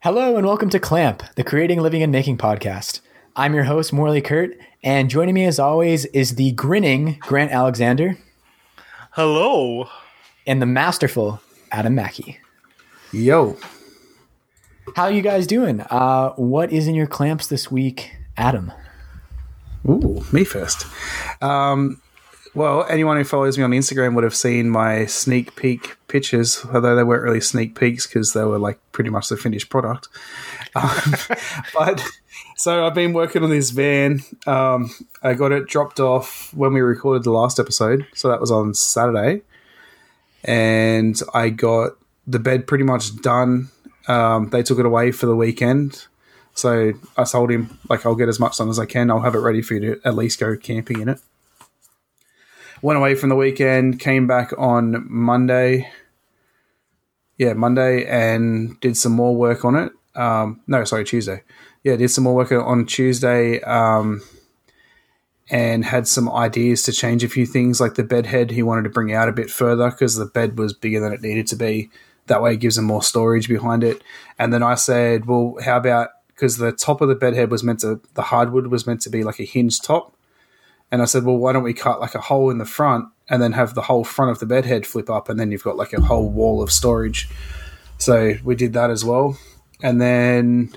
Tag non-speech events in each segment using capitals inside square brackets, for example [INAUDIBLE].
Hello and welcome to Clamp, the Creating, Living, and Making podcast. I'm your host, Morley Kert, and joining me as always is the grinning Grant Alexander Hello. and the masterful Adam Mackey. Yo, How you guys doing? Uh, what is in your clamps this week, Adam? ooh, me first. Um, well, anyone who follows me on Instagram would have seen my sneak peek pictures, although they weren't really sneak peeks because they were like pretty much the finished product. Um, [LAUGHS] but so I've been working on this van. Um, I got it dropped off when we recorded the last episode, so that was on Saturday, and I got the bed pretty much done. Um, they took it away for the weekend. So I told him, like, I'll get as much done as I can. I'll have it ready for you to at least go camping in it. Went away from the weekend, came back on Monday. Yeah, Monday, and did some more work on it. Um, no, sorry, Tuesday. Yeah, did some more work on Tuesday um, and had some ideas to change a few things, like the bed head he wanted to bring out a bit further because the bed was bigger than it needed to be. That way, it gives him more storage behind it. And then I said, well, how about because the top of the bed head was meant to, the hardwood was meant to be like a hinged top. And I said, well, why don't we cut like a hole in the front and then have the whole front of the bed head flip up and then you've got like a whole wall of storage. So we did that as well. And then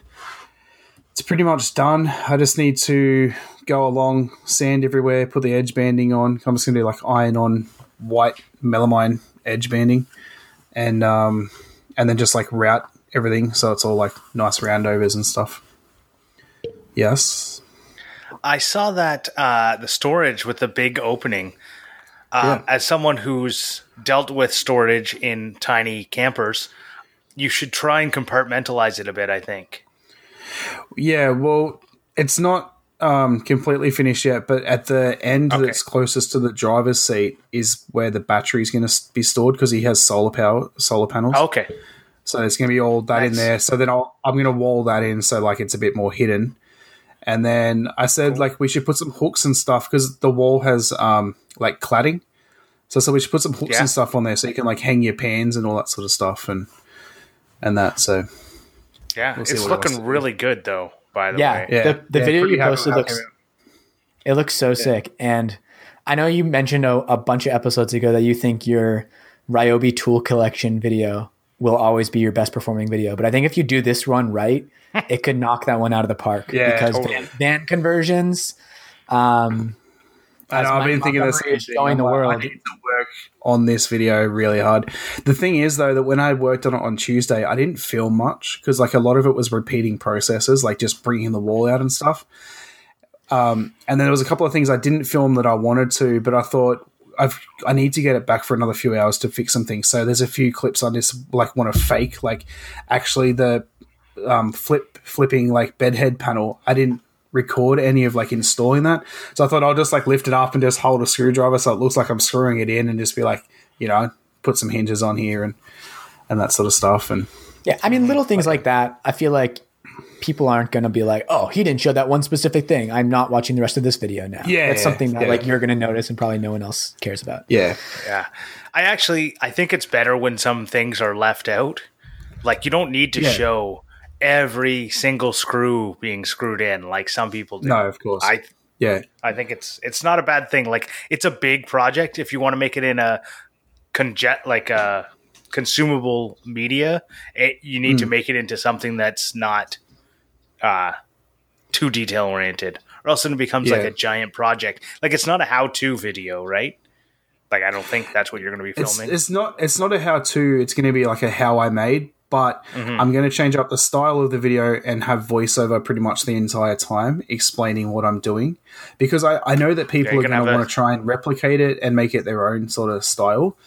it's pretty much done. I just need to go along, sand everywhere, put the edge banding on. I'm just going to do like iron on white melamine edge banding and, um, and then just like route everything so it's all like nice roundovers and stuff. Yes. I saw that uh, the storage with the big opening. Uh, Yeah. As someone who's dealt with storage in tiny campers, you should try and compartmentalize it a bit. I think. Yeah, well, it's not um, completely finished yet, but at the end Okay. that's closest to the driver's seat is where the battery is going to be stored because he has solar power, solar panels. Okay. So it's going to be all that in there. So then I'll, I'm going to wall that in so like it's a bit more hidden. And then I said like we should put some hooks and stuff because the wall has um, like cladding. So so we should put some hooks Yeah. and stuff on there so you can like hang your pans and all that sort of stuff and and that. So Yeah, We'll it's looking to really good though. By the Yeah, way, yeah, the, the yeah, video you posted with looks came it looks so sick. And I know you mentioned a, a bunch of episodes ago that you think your Ryobi tool collection video will always be your best performing video. But I think if you do this run right, [LAUGHS] it could knock that one out of the park. Yeah, because totally. van, van conversions, um, I as know, I've been thinking the Montgomery same thing. showing I'm the world. I need to work on this video really hard. The thing is, though, that when I worked on it on Tuesday, I didn't film much because, like, a lot of it was repeating processes, like just bringing the wall out and stuff. Um, and then there was a couple of things I didn't film that I wanted to, but I thought I've I need to get it back for another few hours to fix some things. So there's a few clips I just like want to fake, like actually the um, flip flipping like bedhead panel. I didn't record any of like installing that, so I thought I'll just like lift it up and just hold a screwdriver so it looks like I'm screwing it in, and just be like, you know, put some hinges on here and and that sort of stuff. And Yeah, I mean, little things like that. I feel like people aren't going to be like, "Oh, he didn't show that one specific thing. I'm not watching the rest of this video now." Yeah, that's something that yeah. like you're going to notice and probably no one else cares about. yeah, yeah. I actually I think it's better when some things are left out. Like you don't need to Yeah. show every single screw being screwed in like some people do. no, of course, I yeah, I think it's it's not a bad thing. Like it's a big project. If you want to make it in a conjet like a consumable media, it, you need to mm. make it into something that's not uh, too detail oriented, or else it becomes like a giant project. Like it's not a how to video, right? Like I don't think that's what you're going to be filming. it's not it's not a how to. It's going to be like a how I made. But Mm-hmm. I'm going to change up the style of the video and have voiceover pretty much the entire time explaining what I'm doing because I, I know that people you are going to want to try and replicate it and make it their own sort of style.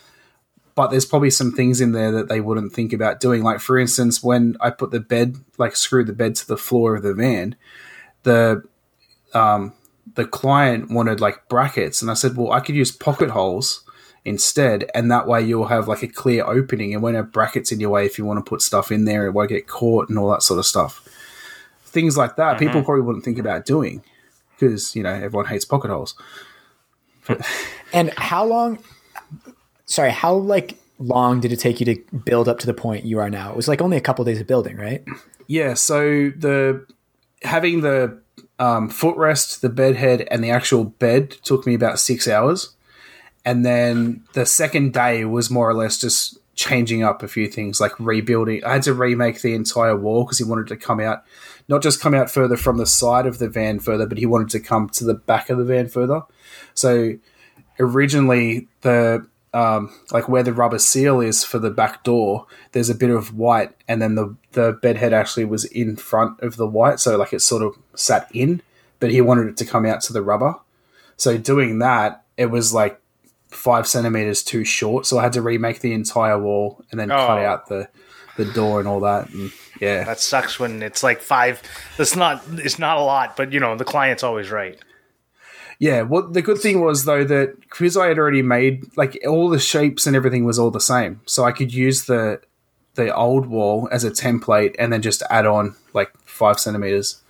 But there's probably some things in there that they wouldn't think about doing. Like for instance, when I put the bed, like screwed the bed to the floor of the van, the um, the client wanted like brackets, and I said, well, I could use pocket holes instead, and that way you'll have like a clear opening and won't have brackets in your way if you want to put stuff in there. It won't get caught and all that sort of stuff. Things like that, people probably wouldn't think about doing because you know everyone hates pocket holes. And how long? Sorry, how like long did it take you to build up to the point you are now? It was like only a couple days of building, right? Yeah, so the having the um, footrest, the bed head, and the actual bed took me about six hours, and then the second day was more or less just changing up a few things, like rebuilding. I had to remake the entire wall because he wanted to come out, not just come out further from the side of the van further, but he wanted to come to the back of the van further. So originally the um, like where the rubber seal is for the back door, there's a bit of white, and then the the bed head actually was in front of the white, so like it sort of sat in, but he wanted it to come out to the rubber. So doing that, it was like five centimeters too short, so I had to remake the entire wall and then cut Oh. out the the door and all that. And yeah, That sucks when it's like five. It's not. It's not a lot, but you know the client's always right. Yeah, well, the good thing was though that because I had already made like all the shapes and everything was all the same, so I could use the the old wall as a template and then just add on like five centimeters.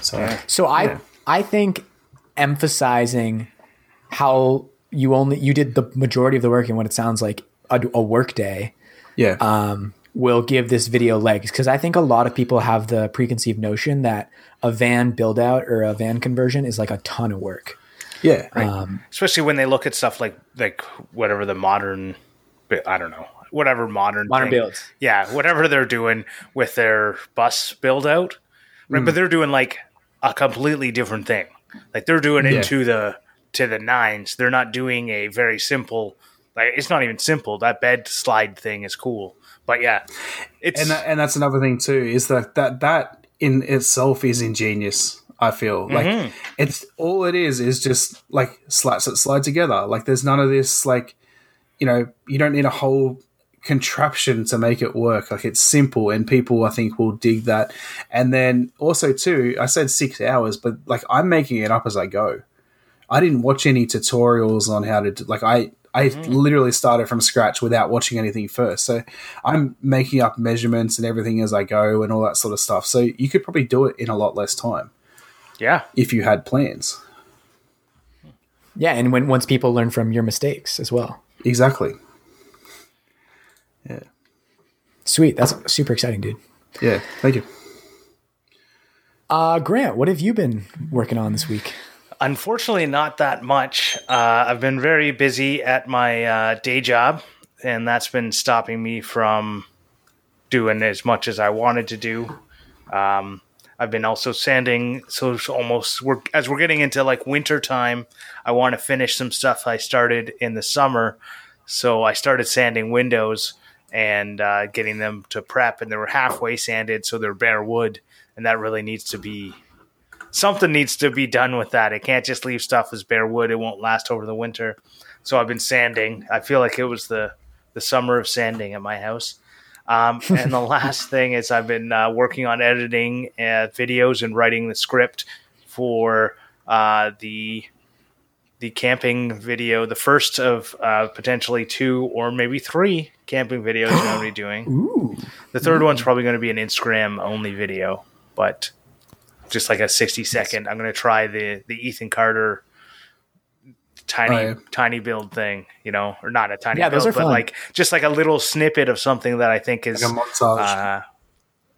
So So I Yeah. I think emphasizing how you only you did the majority of the work in what it sounds like a, a work day yeah, um, will give this video legs because I think a lot of people have the preconceived notion that a van build out or a van conversion is like a ton of work. yeah, um, Especially when they look at stuff like like whatever the modern. I don't know. Whatever modern Modern thing- builds. yeah, whatever they're doing with their bus build out, right? Mm. But they're doing like a completely different thing. Like they're doing it Yeah. to the to the nines. They're not doing a very simple. Like it's not even simple. That bed slide thing is cool, but yeah, it's and that, and that's another thing too is that that that in itself is ingenious. I feel like mm-hmm. it's all it is is just like slats that slide together. Like there's none of this like you know you don't need a whole contraption to make it work. Like it's simple, and people I think will dig that. And then also too, I said six hours, but like I'm making it up as I go. I didn't watch any tutorials on how to do, like I I literally started from scratch without watching anything first. So I'm making up measurements and everything as I go and all that sort of stuff. So you could probably do it in a lot less time yeah. if you had plans. Yeah, and when once people learn from your mistakes as well. Exactly. Yeah. Sweet, that's super exciting, dude. Yeah. Thank you. Uh, Grant, what have you been working on this week? Unfortunately, not that much. Uh, I've been very busy at my uh, day job, and that's been stopping me from doing as much as I wanted to do. Um, I've been also sanding, so it's almost we're, as we're getting into like winter time. I want to finish some stuff I started in the summer, so I started sanding windows and uh, getting them to prep, and they were halfway sanded, so they're bare wood, and that really needs to be something needs to be done with that. It can't just leave stuff as bare wood. It won't last over the winter. So I've been sanding. I feel like it was the the summer of sanding at my house. Um, [LAUGHS] and the last thing is I've been uh, working on editing uh, videos and writing the script for uh, the the camping video, the first of uh, potentially two or maybe three camping videos I'm going to be doing. [GASPS] Ooh, The third one's probably going to be an Instagram only video, but just like a 60 second. I'm going to try the the Ethan Carter tiny yeah. tiny build thing, you know, or not a tiny Yeah, those build, are but fun. like just like a little snippet of something that I think is Like a uh,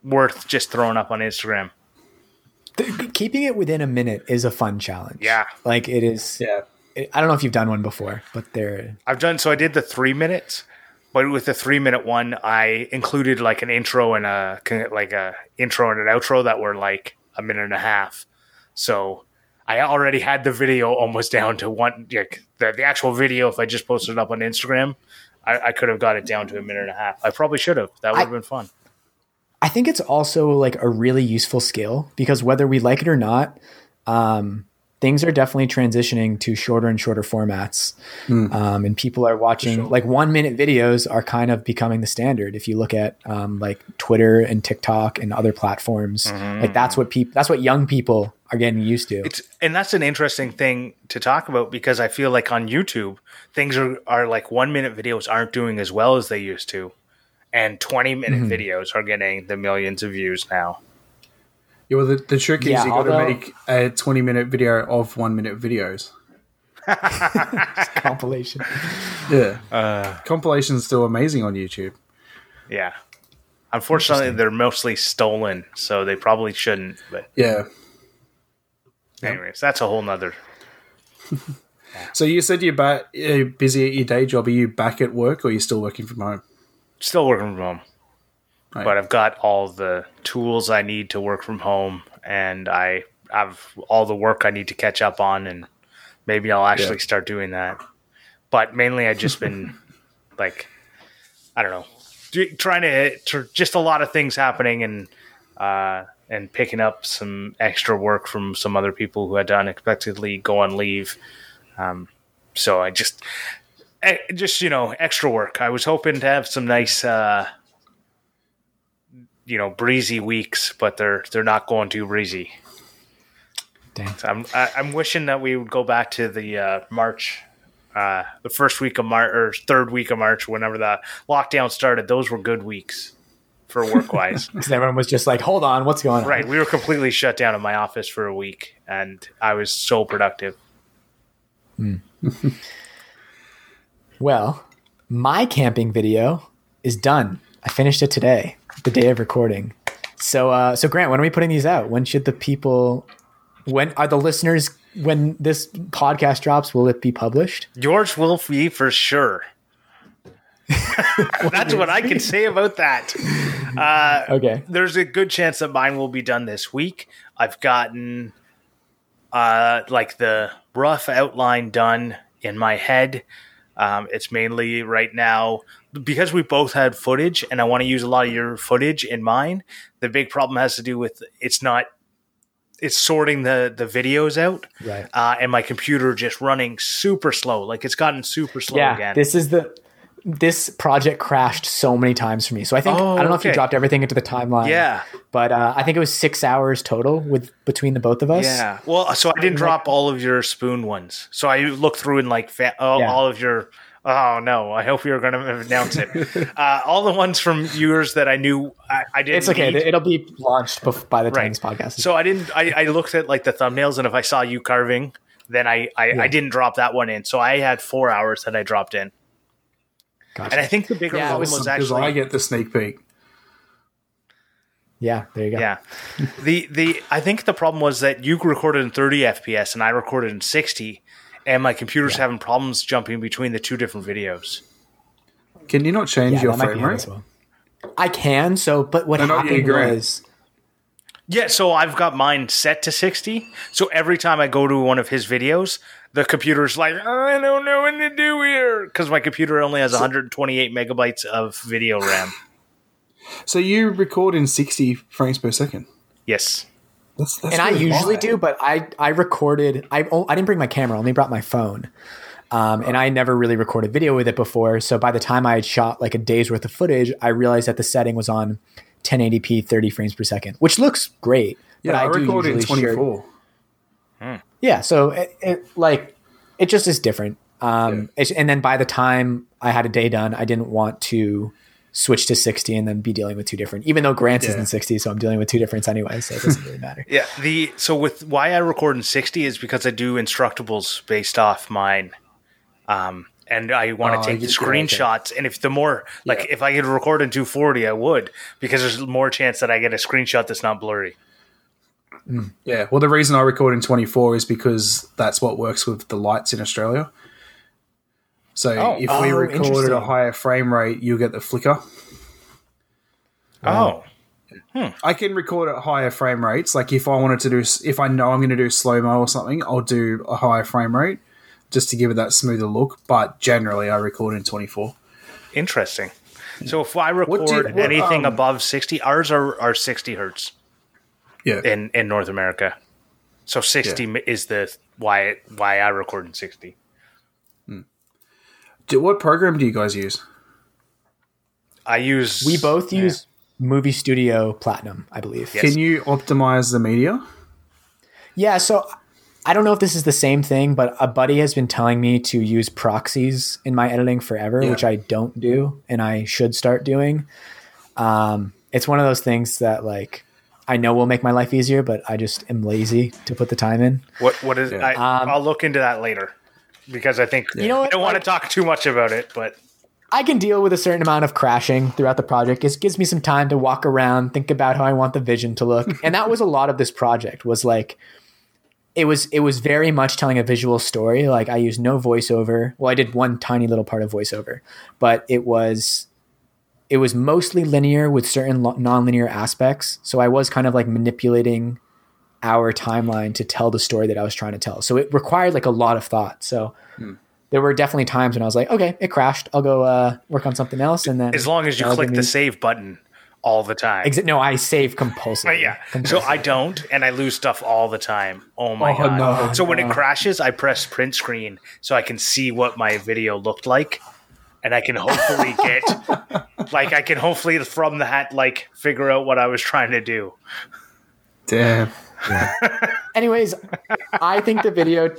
worth just throwing up on Instagram. The- keeping it within a minute is a fun challenge. Yeah. like it is. yeah. I don't know if you've done one before, but they're I've done so. I did the three minutes, but with the three minute one, I included like an intro and a like a intro and an outro that were like a minute and a half. So I already had the video almost down to one. Like the the actual video, if I just posted it up on Instagram, I, I could have got it down to a minute and a half. I probably should have. That would have been fun. I think it's also like a really useful skill because whether we like it or not, um, things are definitely transitioning to shorter and shorter formats. Um, and people are watching like one minute videos are kind of becoming the standard. If you look at um, like Twitter and TikTok and other platforms, like that's what people, that's what young people are getting used to. It's and that's an interesting thing to talk about because I feel like on YouTube things are are like one minute videos aren't doing as well as they used to, and twenty minute Mm-hmm. videos are getting the millions of views now. Yeah, well, the, the trick is Yeah, you got to make a 20 minute video of one minute videos. [LAUGHS] [LAUGHS] compilation. Yeah. Uh, Compilation's still amazing on YouTube. yeah. Unfortunately, they're mostly stolen, so they probably shouldn't. But Yeah. anyways, that's a whole nother. [LAUGHS] So you said you're back, you're busy at your day job. Are you back at work or are you still working from home? Still working from home, Right. but I've got all the tools I need to work from home, and I have all the work I need to catch up on, and maybe I'll actually Yeah. start doing that. But mainly, I've just been [LAUGHS] like, I don't know, do- trying to, to just a lot of things happening, and uh, and picking up some extra work from some other people who had to unexpectedly go on leave. Um, so I just, eh, just you know, extra work. I was hoping to have some nice, uh, you know, breezy weeks, but they're they're not going too breezy. Dang. So I'm I, I'm wishing that we would go back to the uh, March, uh, the first week of March or third week of March, whenever the lockdown started. Those were good weeks for work wise. Because [LAUGHS] everyone was just like, hold on, what's going on? right, we were completely shut down in my office for a week, and I was so productive. Well, my camping video is done. I finished it today, the day of recording. So, uh, so Grant, when are we putting these out? When should the people? When are the listeners? When this podcast drops, will it be published? Yours will be for sure. [LAUGHS] That's what I can say about that. Uh, Okay. there's a good chance that mine will be done this week. I've gotten uh, like the rough outline done in my head. Um, it's mainly right now because we both had footage, and I want to use a lot of your footage in mine. The big problem has to do with it's not it's sorting the the videos out, Right. uh, and my computer just running super slow. Like it's gotten super slow Yeah. again. This is the. This project crashed so many times for me. So I think Oh, I don't know if you dropped everything into the timeline. yeah, But uh, I think it was six hours total with between the both of us. yeah. Well, so I didn't drop all of your spoon ones. So I looked through and like fa- oh, Yeah. all of your. Oh no! I hope you're going to announce it. [LAUGHS] uh, all the ones from yours that I knew I, I didn't. It's okay. need. It'll be launched by the time Right. this podcast. So I didn't. I, I looked at like the thumbnails, and if I saw you carving, then I I, I didn't drop that one in. So I had four hours that I dropped in, Gotcha. and I think the bigger Yeah, problem was- was, Because actually I get the sneak peek. yeah, there you go. Yeah. the the I think the problem was that you recorded in 30 FPS and I recorded in 60 and my computer's having problems jumping between the two different videos. Can you not change Yeah, your that frame rate? as well. I can. So, but what No, not you, happened Grant. was Yeah, so I've got mine set to 60. So every time I go to one of his videos, the computer's like, I don't know what to do here because my computer only has 128 megabytes of video RAM. So you record in 60 frames per second. Yes. That's, that's and I usually high. do, but I I recorded. I, I didn't bring my camera. I only brought my phone. Um, and I never really recorded video with it before. So by the time I had shot like a day's worth of footage, I realized that the setting was on 1080p, 30 frames per second, which looks great. Yeah, I, do record in usually share- 24. Yeah, so it, it like it just is different. Um, it's, and then by the time I had a day done, I didn't want to switch to 60 and then be dealing with two different. Even though Grant's is Yeah. in 60, so I'm dealing with two different anyway, so it doesn't really matter. [LAUGHS] Yeah, the so with why I record in 60 is because I do instructables based off mine. Um and I want Oh, to take the screenshots and if the more like if I could record in 240 I would because there's more chance that I get a screenshot that's not blurry. Hmm. Yeah, well, the reason I record in 24 is because that's what works with the lights in Australia. So Oh, if we oh, record at a higher frame rate, you'll get the flicker. Oh. Um, hmm. I can record at higher frame rates. Like if I wanted to do, if I know I'm going to do slow mo or something, I'll do a higher frame rate just to give it that smoother look. But generally, I record in 24. Interesting. So if I record you- what, anything um, above 60 ours are are 60 hertz Yeah, in in North America. So 60 mi is the why why I record in 60. Do- what program do you guys use? I use We both use Movie Studio Platinum, I believe. Yes. Can you optimize the media? Yeah, so I don't know if this is the same thing, but a buddy has been telling me to use proxies in my editing forever, Yeah. which I don't do and I should start doing. Um, it's one of those things that like I know will make my life easier, but I just am lazy to put the time in. What what is Yeah. I, Um, I'll look into that later. because I think You know I don't want to talk too much about it, but I can deal with a certain amount of crashing throughout the project. It gives me some time to walk around, think about how I want the vision to look. And that was a lot of this project was like it was it was very much telling a visual story. Like I used no voiceover. Well, I did one tiny little part of voiceover, but it was it was mostly linear with certain lo- non-linear aspects. So I was kind of like manipulating our timeline to tell the story that I was trying to tell. So it required like a lot of thought. So there were definitely times when I was like, okay, it crashed. I'll go uh, work on something else. And then as long as you click the me- save button all the time. Exit, no, I save compulsively. yeah. So I don't, and I lose stuff all the time. Oh my Oh, god! no. so when it crashes, I press print screen so I can see what my video looked like, and I can hopefully [LAUGHS] get, like, I can hopefully from that like figure out what I was trying to do. Damn. Anyways, I think the video.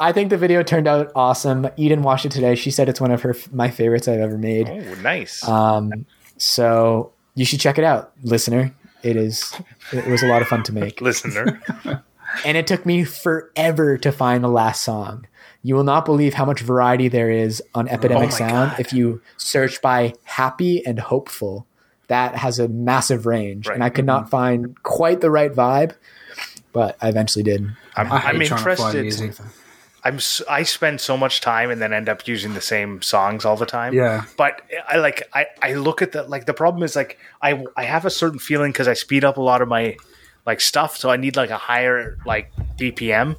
I think the video turned out awesome. Eden watched it today. She said it's one of her my favorites I've ever made. Oh, nice. Um, so you should check it out, listener. It is. It was a lot of fun to make, [LAUGHS] Listener, and it took me forever to find the last song. You will not believe how much variety there is on Epidemic Oh Sound. God. If you search by happy and hopeful, that has a massive range, Right. and I could not mm-hmm. find quite the right vibe, but I eventually did. I'm, I hate I'm trying to find interested. I'm I spend so much time and then end up using the same songs all the time. Yeah. But I like I I look at the like the problem is like I I have a certain feeling because I speed up a lot of my like stuff, so I need like a higher like BPM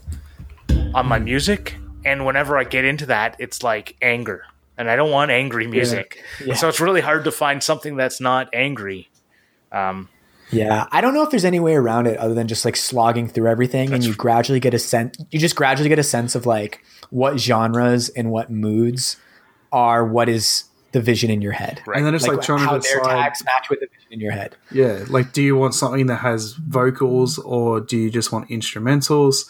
on my music, and whenever I get into that, it's like anger, and I don't want angry music. Yeah. So it's really hard to find something that's not angry. Um, Yeah, I don't know if there's any way around it other than just like slogging through everything, and you gradually get a sense. You just gradually get a sense of like what genres and what moods are what is the vision in your head. Right. And then it's like, Like, trying how to their tags match with the vision in your head. Yeah, like do you want something that has vocals or do you just want instrumentals?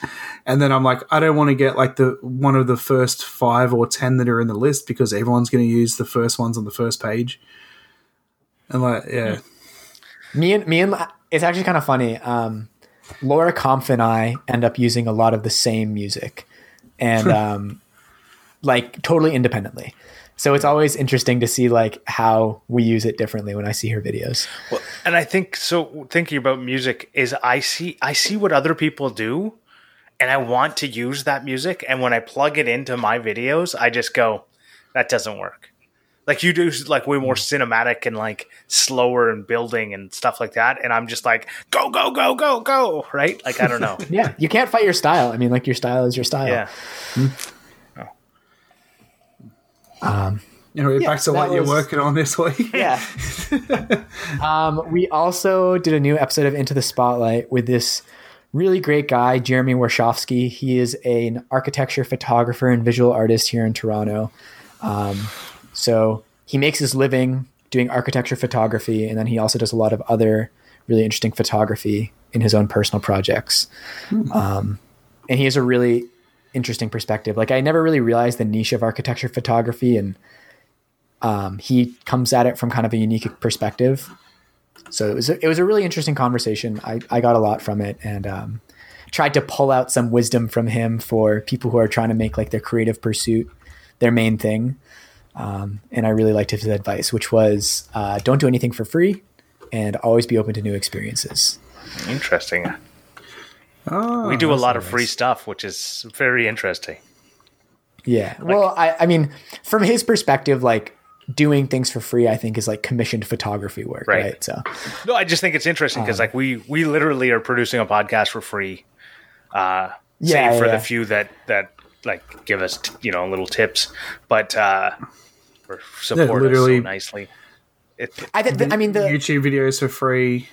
And then I'm like, I don't want to get like the one of the first five or ten that are in the list because everyone's going to use the first ones on the first page. And like, yeah, hmm. Me and me and it's actually kind of funny. Um, Laura Kampf and I end up using a lot of the same music, and um, like totally independently. So it's always interesting to see like how we use it differently when I see her videos. Well, and I think so. Thinking about music is I see I see what other people do, and I want to use that music. And when I plug it into my videos, I just go, that doesn't work. Like you do, like way more cinematic and like slower and building and stuff like that. And I'm just like, go, go, go, go, go. Right? Like I don't know. [LAUGHS] Yeah, you can't fight your style. I mean, like your style is your style. yeah. anyway, back to that what you're working on this week. [LAUGHS] Yeah. [LAUGHS] um, we also did a new episode of Into the Spotlight with this really great guy, Jeremy Warshofsky. He is an architecture photographer and visual artist here in Toronto. Um, so he makes his living doing architecture photography, and then he also does a lot of other really interesting photography in his own personal projects. Um, and he has a really interesting perspective. Like I never really realized the niche of architecture photography and um, he comes at it from kind of a unique perspective. So it was a, it was a really interesting conversation. I, I got a lot from it and um, tried to pull out some wisdom from him for people who are trying to make like their creative pursuit their main thing. Um, and I really liked his advice, which was uh, don't do anything for free and always be open to new experiences. Interesting. Oh, We do a that's lot of free stuff, which is very interesting. Yeah. well, I, I mean, from his perspective, like doing things for free, I think is like commissioned photography work, Right. right? So No, I just think it's interesting Um, because like we we literally are producing a podcast for free. Uh, Yeah, save for yeah. the few that that like give us you know little tips, but uh, or support us so nicely. It, I, th- I mean, the, YouTube videos for free.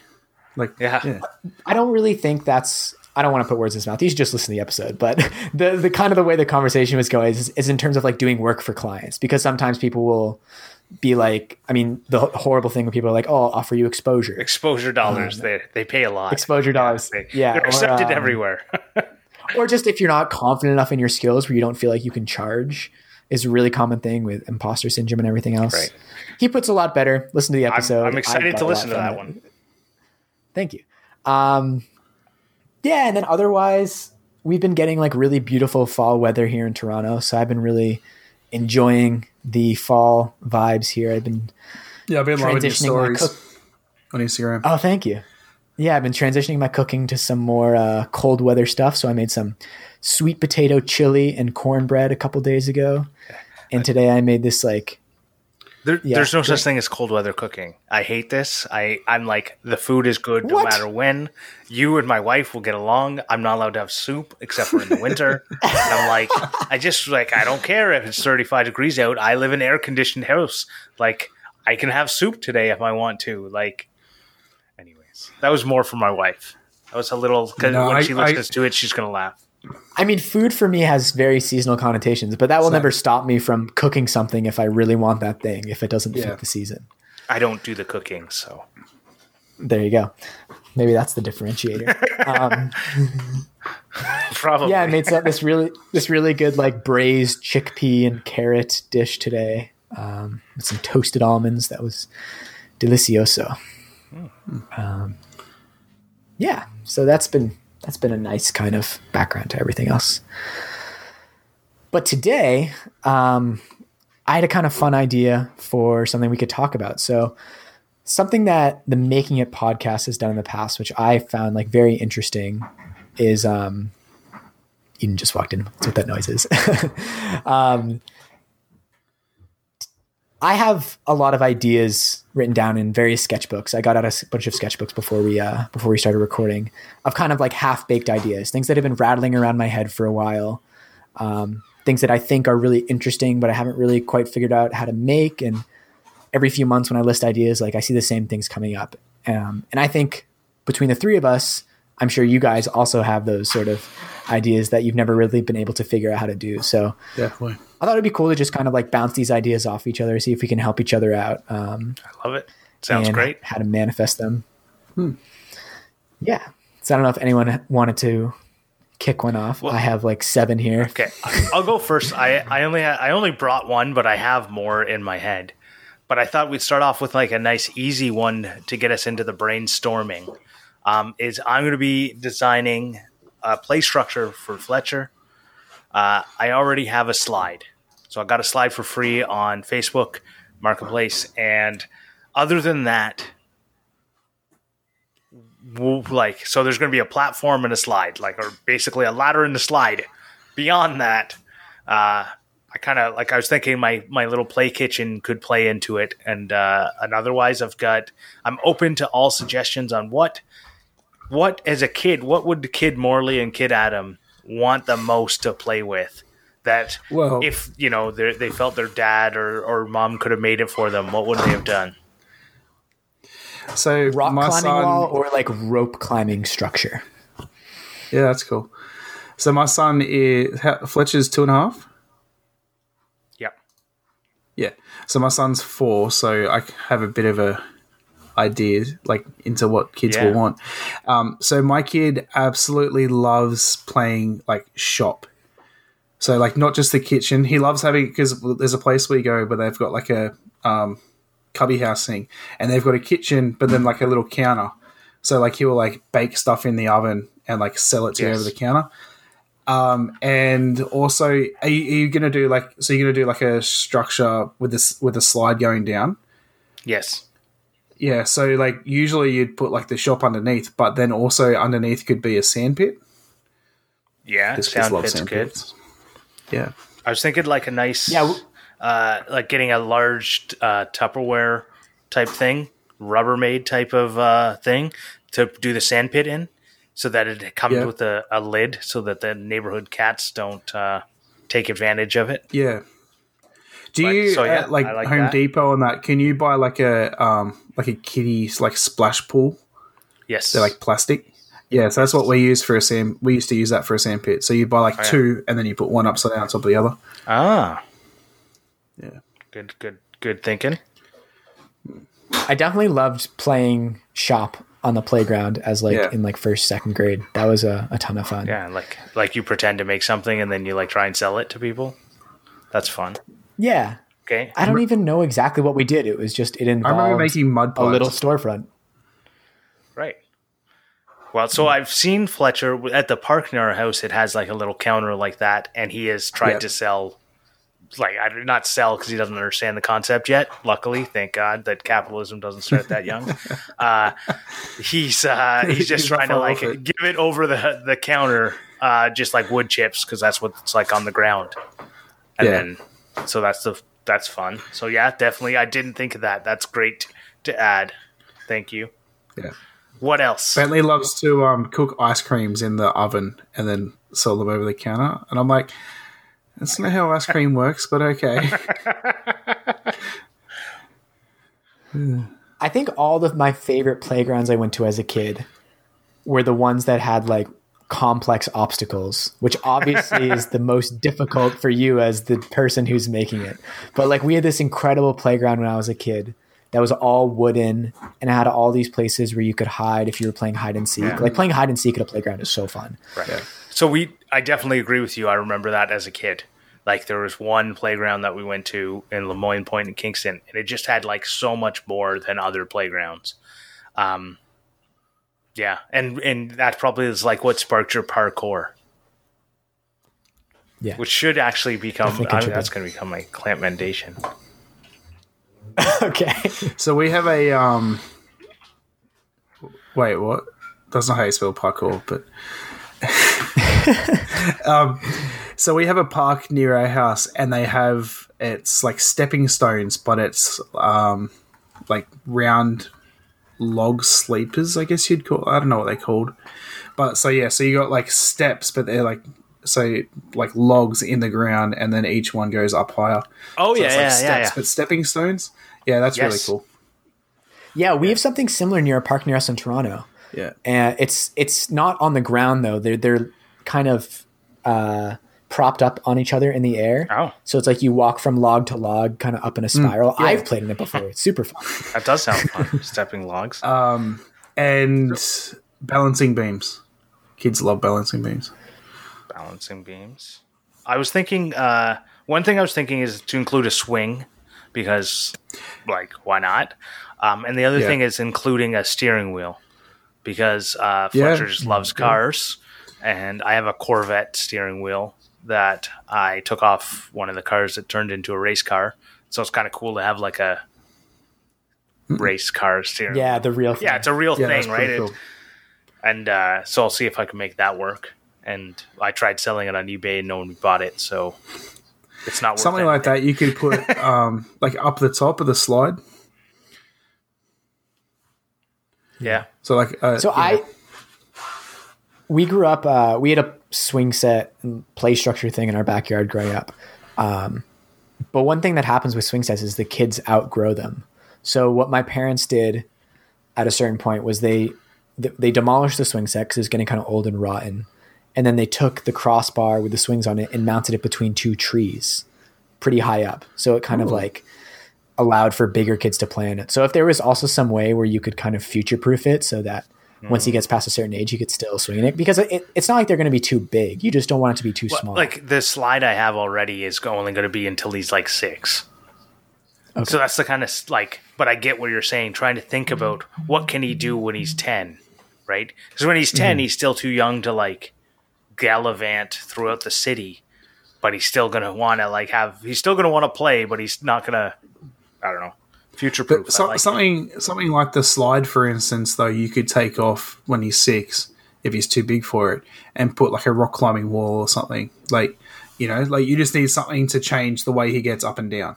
Like, Yeah. yeah. I don't really think that's. I don't want to put words in his mouth. You should just listen to the episode. But [LAUGHS] the the kind of the way the conversation was going is, is in terms of like doing work for clients because sometimes people will be like, I mean, the horrible thing when people are like, "Oh, I'll offer you exposure, exposure dollars they they pay a lot. exposure dollars." They, Yeah, they're or, accepted um, everywhere. [LAUGHS] or just if you're not confident enough in your skills where you don't feel like you can charge is a really common thing with imposter syndrome and everything else. Right. He puts a lot better. Listen to the I'm, episode. I'm excited to listen to from that it. one. Thank you. Um, yeah, and then otherwise, we've been getting like really beautiful fall weather here in Toronto, so I've been really enjoying the fall vibes here. I've been Yeah, I've been loving your transitioning my stories cook. on Instagram. Oh, thank you. Yeah, I've been transitioning my cooking to some more uh, cold weather stuff. So I made some sweet potato chili and cornbread a couple days ago, and today I made this like There, Yeah. There's no such thing as cold weather cooking. I hate this. I, I'm like, the food is good no What? matter when. You and my wife will get along. I'm not allowed to have soup except for in the winter. and I'm like, I just like, I don't care if it's 35 degrees out. I live in an air conditioned house. Like, I can have soup today if I want to. Like, that was more for my wife. That was a little, because No, when I- she I- listens to it, she's going to laugh. I mean, food for me has very seasonal connotations, but that will never stop me from cooking something if I really want that thing, if it doesn't Yeah. fit the season. I don't do the cooking, so. There you go. Maybe that's the differentiator. [LAUGHS] um, Probably. yeah, I made some, this really this really good like braised chickpea and carrot dish today um, with some toasted almonds. That was delicioso. Um, yeah, so that's been that's been a nice kind of background to everything else. But today, um, I had a kind of fun idea for something we could talk about. So something that the Making It podcast has done in the past, which I found like very interesting, is um, Eden just walked in. That's what that noise is. [LAUGHS] um, I have a lot of ideas written down in various sketchbooks. I got out a bunch of sketchbooks before we uh, before we started recording of kind of like half baked ideas, things that have been rattling around my head for a while, um, things that I think are really interesting, but I haven't really quite figured out how to make. And every few months, when I list ideas, like I see the same things coming up. Um, and I think between the three of us, I'm sure you guys also have those sort of ideas that you've never really been able to figure out how to do. So Definitely. I thought it'd be cool to just kind of like bounce these ideas off each other, see if we can help each other out. Um, I love it. Sounds and great. How to manifest them. Yeah. So I don't know if anyone wanted to kick one off. I have like seven here. Okay, I'll go first. I, I only ha- I only brought one, but I have more in my head. But I thought we'd start off with like a nice, easy one to get us into the brainstorming. Um, is I'm going to be designing a play structure for Fletcher. Uh, I already have a slide, so I got a slide for free on Facebook Marketplace, and other than that, like so there's going to be a platform and a slide like or basically a ladder and a slide beyond that uh i kind of like i was thinking my my little play kitchen could play into it and uh and otherwise i've got i'm open to all suggestions on what what as a kid what would kid morley and kid adam want the most to play with that Well- if you know they they felt their dad or or mom could have made it for them what would they have done So Rock climbing son, wall or like rope climbing structure. yeah, that's cool. So my son is Fletcher's two and a half. yep Yeah. So my son's four, so I have a bit of a idea like into what kids Yeah. will want. Um, so my kid absolutely loves playing like shop. So like not just the kitchen. He loves having because there's a place we go where they've got like a um, cubby house thing, and they've got a kitchen, but then like a little counter. So like he will like bake stuff in the oven and like sell it to you over the counter. Um, and also, are you, are you gonna do like so? You're gonna do like a structure with this with a slide going down. yes Yeah, so like usually you'd put like the shop underneath, but then also underneath could be a sand pit. yeah This kid's sound love pit's sand good pits. Yeah, I was thinking like a nice, Yeah, w- uh, like getting a large uh, Tupperware type thing, Rubbermaid type of uh, thing to do the sand pit in, so that it comes Yeah. with a, a lid, so that the neighborhood cats don't uh, take advantage of it. yeah. Do Like, you so, yeah, at, like, like Home that. Depot and that? Can you buy like a um like a kiddie like splash pool? Yes, They're like plastic. Yeah, so that's what we use for a sand. We used to use that for a sand pit. So you buy like Oh, yeah. two, and then you put one upside down on top of the other. ah, Yeah. good, good, good thinking. I definitely loved playing shop on the playground as like Yeah. in like first, second grade. That was a, a ton of fun. Yeah, like like you pretend to make something and then you like try and sell it to people. That's fun. Yeah. Okay, I don't even know exactly what we did. It was just it I involved remember making mud a little storefront. right. Well, so I've seen Fletcher at the park near our house. It has like a little counter like that, and he has tried Yep. to sell, like I did not sell because he doesn't understand the concept yet. Luckily, thank God that capitalism doesn't start that young. [LAUGHS] uh, he's uh, he's just [LAUGHS] He's trying to like it. give it over the the counter, uh, just like wood chips because that's what it's like on the ground. And Yeah. then so that's the that's fun. So yeah, definitely. I didn't think of that. That's great to add. Thank you. Yeah. What else? Bentley loves to um, cook ice creams in the oven and then sell them over the counter. And I'm like, that's not how ice cream works, but okay. [LAUGHS] I think all of my favorite playgrounds I went to as a kid were the ones that had like complex obstacles, which obviously is the most difficult for you as the person who's making it. But like we had this incredible playground when I was a kid that was all wooden and it had all these places where you could hide if you were playing hide and seek. Yeah. Like playing hide and seek at a playground is so fun. Right. So we, I definitely agree with you. I remember that as a kid. Like there was one playground that we went to in Lemoine Point in Kingston, and it just had like so much more than other playgrounds. Um, yeah, and and that probably is like what sparked your parkour, Yeah. which should actually become. Definitely I mean, contribute. that's going to become my clamp mendation. [LAUGHS] okay. so we have a. um. Wait, what? That's not how you spell parkour, but. [LAUGHS] um, so we have a park near our house, and they have it's like stepping stones, but it's um, like round log sleepers, I guess you'd call. I don't know what they're called, but so yeah, so you got like steps, but they're like so like logs in the ground, and then each one goes up higher. Oh So yeah, it's like yeah, steps, yeah, yeah. but stepping stones. Yeah, that's really cool. Yeah, we have something similar near a park near us in Toronto. Yeah, and it's it's not on the ground though. They're they're kind of uh, propped up on each other in the air. Oh. so it's like you walk from log to log, kind of up in a spiral. yeah. I've played in it before. It's super fun. [LAUGHS] That does sound fun. [LAUGHS] Stepping logs. um, and balancing beams. Kids love balancing beams. balancing beams. I was thinking uh, one thing I was thinking is to include a swing because, like, why not? Um, and the other Yeah. thing is including a steering wheel because uh, Yeah. Fletcher just loves cars, and I have a Corvette steering wheel that I took off one of the cars that turned into a race car. So it's kind of cool to have like a race car steering. Yeah, the real thing. yeah, it's a real Yeah, thing, right? pretty It- and uh, so I'll see if I can make that work. And I tried selling it on eBay, and no one bought it, so it's not worth Something like that you could put [LAUGHS] um, like up the top of the slide. Yeah, So like uh, So yeah. I, we grew up. Uh, we had a swing set and play structure thing in our backyard growing up. Um, but one thing that happens with swing sets is the kids outgrow them. So what my parents did at a certain point was they they demolished the swing set because it was getting kind of old and rotten, and then they took the crossbar with the swings on it and mounted it between two trees, pretty high up. So it kind of like allowed for bigger kids to play on it. So if there was also some way where you could kind of future proof it so that once he mm. gets past a certain age, he could still swing it because it, it's not like they're going to be too big. You just don't want it to be too small. like the slide I have already is only going to be until he's like six. So that's the kind of like, but I get what you're saying. Trying to think about what can he do when he's ten, right? Because when he's 10 mm-hmm. he's still too young to like gallivant throughout the city, but he's still going to want to like have. He's still going to want to play, but he's not going to. I don't know. Future proof. So, something something like the slide, for instance, though, you could take off when he's six if he's too big for it, and put like a rock climbing wall or something. Like you know, like you just need something to change the way he gets up and down.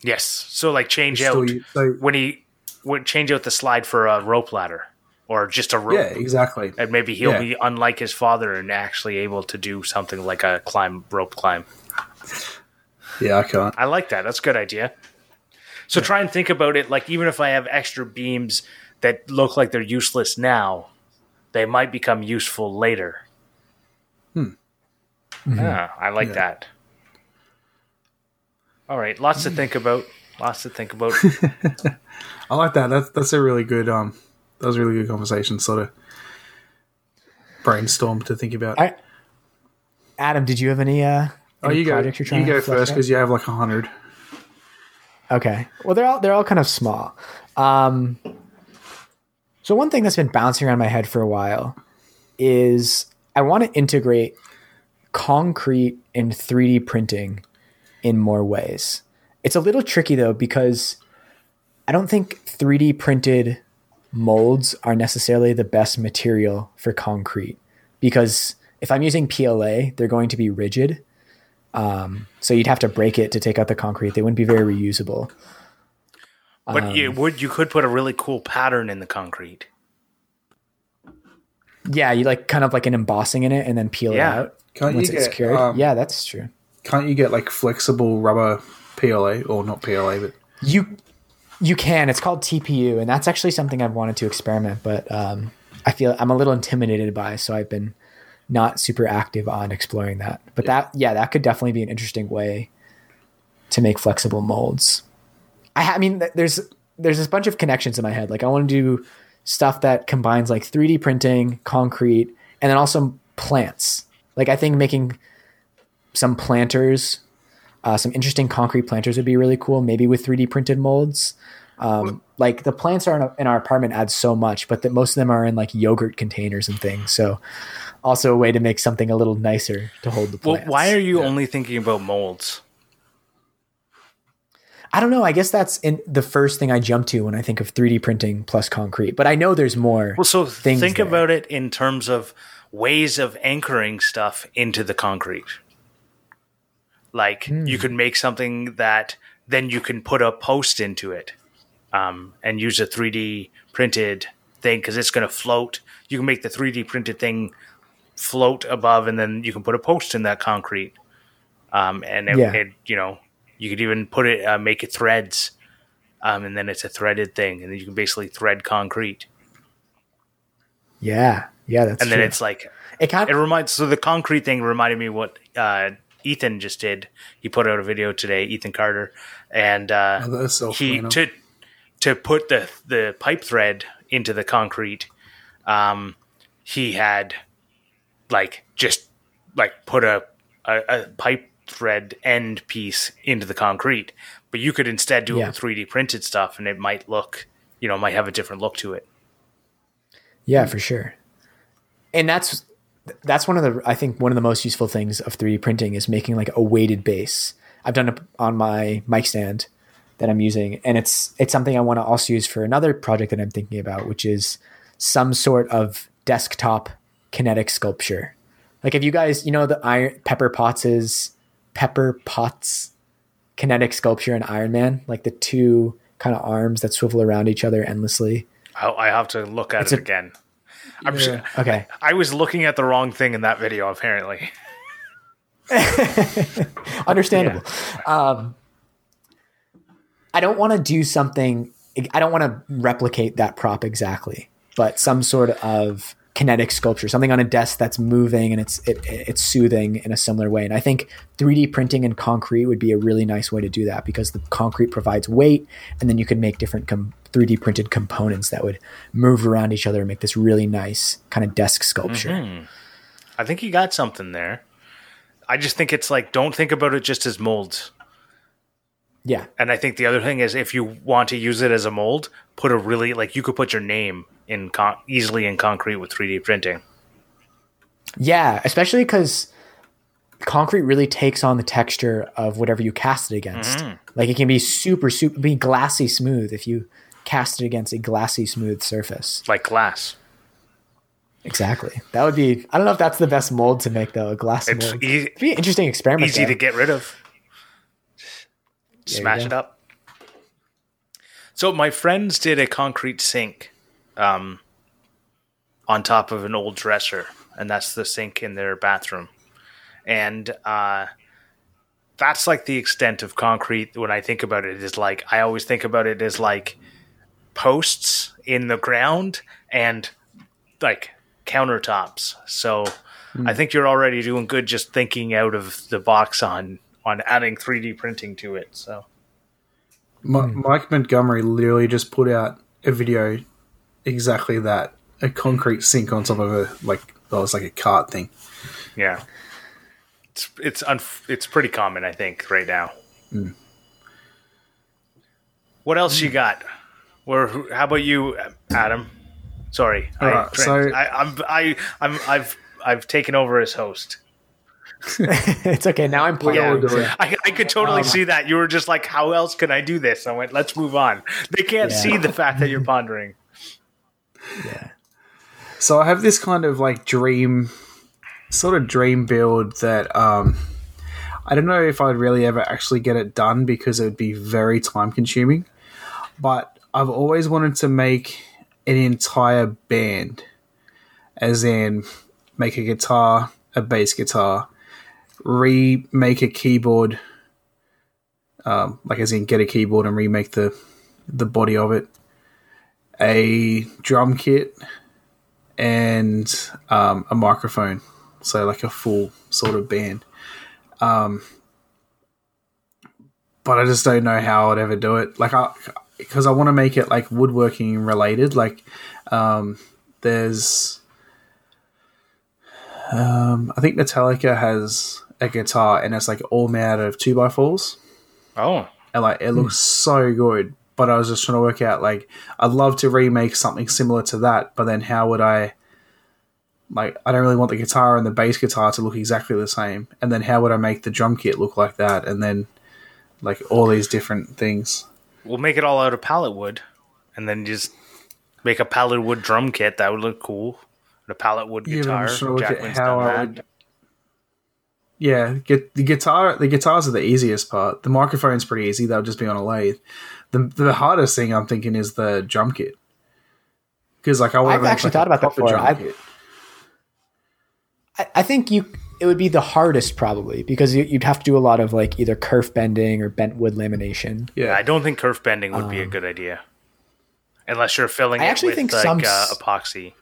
Yes. So like change Still out you- so- when he would change out the slide for a rope ladder or just a rope. Yeah, exactly. And maybe he'll Yeah. be unlike his father and actually able to do something like a climb rope climb. Yeah, I can't. I like that. That's a good idea. So try and think about it like even if I have extra beams that look like they're useless now, they might become useful later. Hmm. Yeah, I like Yeah. that. All right, lots to think about. Lots to think about. [LAUGHS] I like that. That's that's a really good um. That was a really good conversation. Sort of brainstorm to think about. I, Adam, did you have any? Uh, oh, any you go. you're trying You to go first because you have like a hundred. Okay. Well, they're all they're all kind of small. Um, So one thing that's been bouncing around my head for a while is I want to integrate concrete and 3D printing in more ways. It's a little tricky though because I don't think 3D printed molds are necessarily the best material for concrete because if I'm using PLA, they're going to be rigid. Um, so you'd have to break it to take out the concrete. They wouldn't be very reusable. But um, you would you could put a really cool pattern in the concrete. Yeah, you like kind of like an embossing in it and then peel yeah. it out. Can't you get, um, yeah, that's true. Can't you get like flexible rubber PLA or not PLA, but you you can. It's called TPU, and that's actually something I've wanted to experiment, but um, I feel I'm a little intimidated by, so I've been not super active on exploring that. But yeah. that yeah, that could definitely be an interesting way to make flexible molds. I, ha- I mean, there's there's this bunch of connections in my head. Like I want to do stuff that combines like 3D printing, concrete, and then also plants. Like I think making some planters, uh, some interesting concrete planters would be really cool. Maybe with 3D printed molds. Um, like the plants are in, a, in, our apartment add so much, but that most of them are in like yogurt containers and things. So also a way to make something a little nicer to hold the plants. Well, why are you yeah. only thinking about molds? I don't know. I guess that's in the first thing I jump to when I think of 3D printing plus concrete. But I know there's more. Well, so think there. about it in terms of ways of anchoring stuff into the concrete. Like mm. you could make something that then you can put a post into it, um, and use a 3D printed thing because it's going to float. You can make the 3D printed thing float above, and then you can put a post in that concrete. Um, and it, yeah. it, you know you could even put it, uh, make it threads, um, and then it's a threaded thing, and then you can basically thread concrete. Yeah, yeah, that's. And true. then it's like it kind of, it reminds. So the concrete thing reminded me what uh, Ethan just did. He put out a video today, Ethan Carter, and uh, oh, so he to to put the the pipe thread into the concrete. Um, he had like just like put a, a, a pipe thread end piece into the concrete. But you could instead do yeah. it with 3D printed stuff and it might look, you know, might have a different look to it. Yeah, for sure. And that's that's one of the I think one of the most useful things of 3D printing is making like a weighted base. I've done it on my mic stand that I'm using and it's it's something I want to also use for another project that I'm thinking about which is some sort of desktop kinetic sculpture. Like if you guys, you know the iron Pepper Potts's Pepper Potts kinetic sculpture in Iron Man, like the two kind of arms that swivel around each other endlessly. I have to look at it's it a, again. I'm yeah. okay. I, I was looking at the wrong thing in that video, apparently. [LAUGHS] Understandable. Yeah. Um, I don't want to do something. I don't want to replicate that prop exactly, but some sort of kinetic sculpture, something on a desk that's moving and it's it, it's soothing in a similar way. And I think 3D printing and concrete would be a really nice way to do that because the concrete provides weight, and then you can make different com- 3D printed components that would move around each other and make this really nice kind of desk sculpture. Mm-hmm. I think you got something there. I just think it's like don't think about it just as molds. Yeah. And I think the other thing is if you want to use it as a mold, put a really like you could put your name in con- easily in concrete with 3D printing. Yeah, especially because concrete really takes on the texture of whatever you cast it against. Mm-hmm. Like it can be super, super, be glassy smooth if you cast it against a glassy smooth surface, like glass. Exactly. That would be. I don't know if that's the best mold to make though. A glass it's mold. It'd be an interesting experiment. Easy though. to get rid of. Smash it up. So my friends did a concrete sink um, on top of an old dresser, and that's the sink in their bathroom. And uh, that's like the extent of concrete when I think about it. Is like I always think about it as like posts in the ground and like countertops. So mm. I think you're already doing good just thinking out of the box on on adding 3D printing to it. So Mike Montgomery literally just put out a video exactly that a concrete sink on top of a like well, it's like a cart thing. Yeah, it's it's unf- it's pretty common, I think, right now. Mm. What else mm. you got? Or how about you, Adam? Sorry, I, Alright, so- I, I'm I, I'm I've I've taken over as host. [LAUGHS] it's okay. Now I'm playing. all do it. I, I could totally Um, see that. You were just like, "How else can I do this?" I went, "Let's move on." They can't Yeah. see the fact that you're pondering. Yeah. So I have this kind of like dream, sort of dream build that um, I don't know if I'd really ever actually get it done because it would be very time consuming. But I've always wanted to make an entire band, as in make a guitar, a bass guitar, remake a keyboard, um, like as in get a keyboard and remake the the body of it, a drum kit and um, a microphone, so like a full sort of band. Um, but I just don't know how I'd ever do it. Like I, because I want to make it like woodworking related. Like um, there's, um, I think Metallica has a guitar and it's like all made out of two by fours Oh, and like it looks so good. But I was just trying to work out like I'd love to remake something similar to that, but then how would I like I don't really want the guitar and the bass guitar to look exactly the same. And then how would I make the drum kit look like that? And then like all these different things. we'll make it all out of pallet wood, and then just make a pallet wood drum kit. That would look cool. And a pallet wood Yeah, guitar. just trying look at how I would- Yeah, get the guitar. The guitars are the easiest part. The microphone's pretty easy. That'll just be on a lathe. The the hardest thing I'm thinking is the drum kit. Because like I want I've actually thought about that before. I've- I, I think you it would be the hardest probably because you, you'd have to do a lot of like either kerf bending or bent wood lamination. Yeah, I don't think kerf bending would be a good idea, unless you're filling Um, I it actually with think like some uh, epoxy.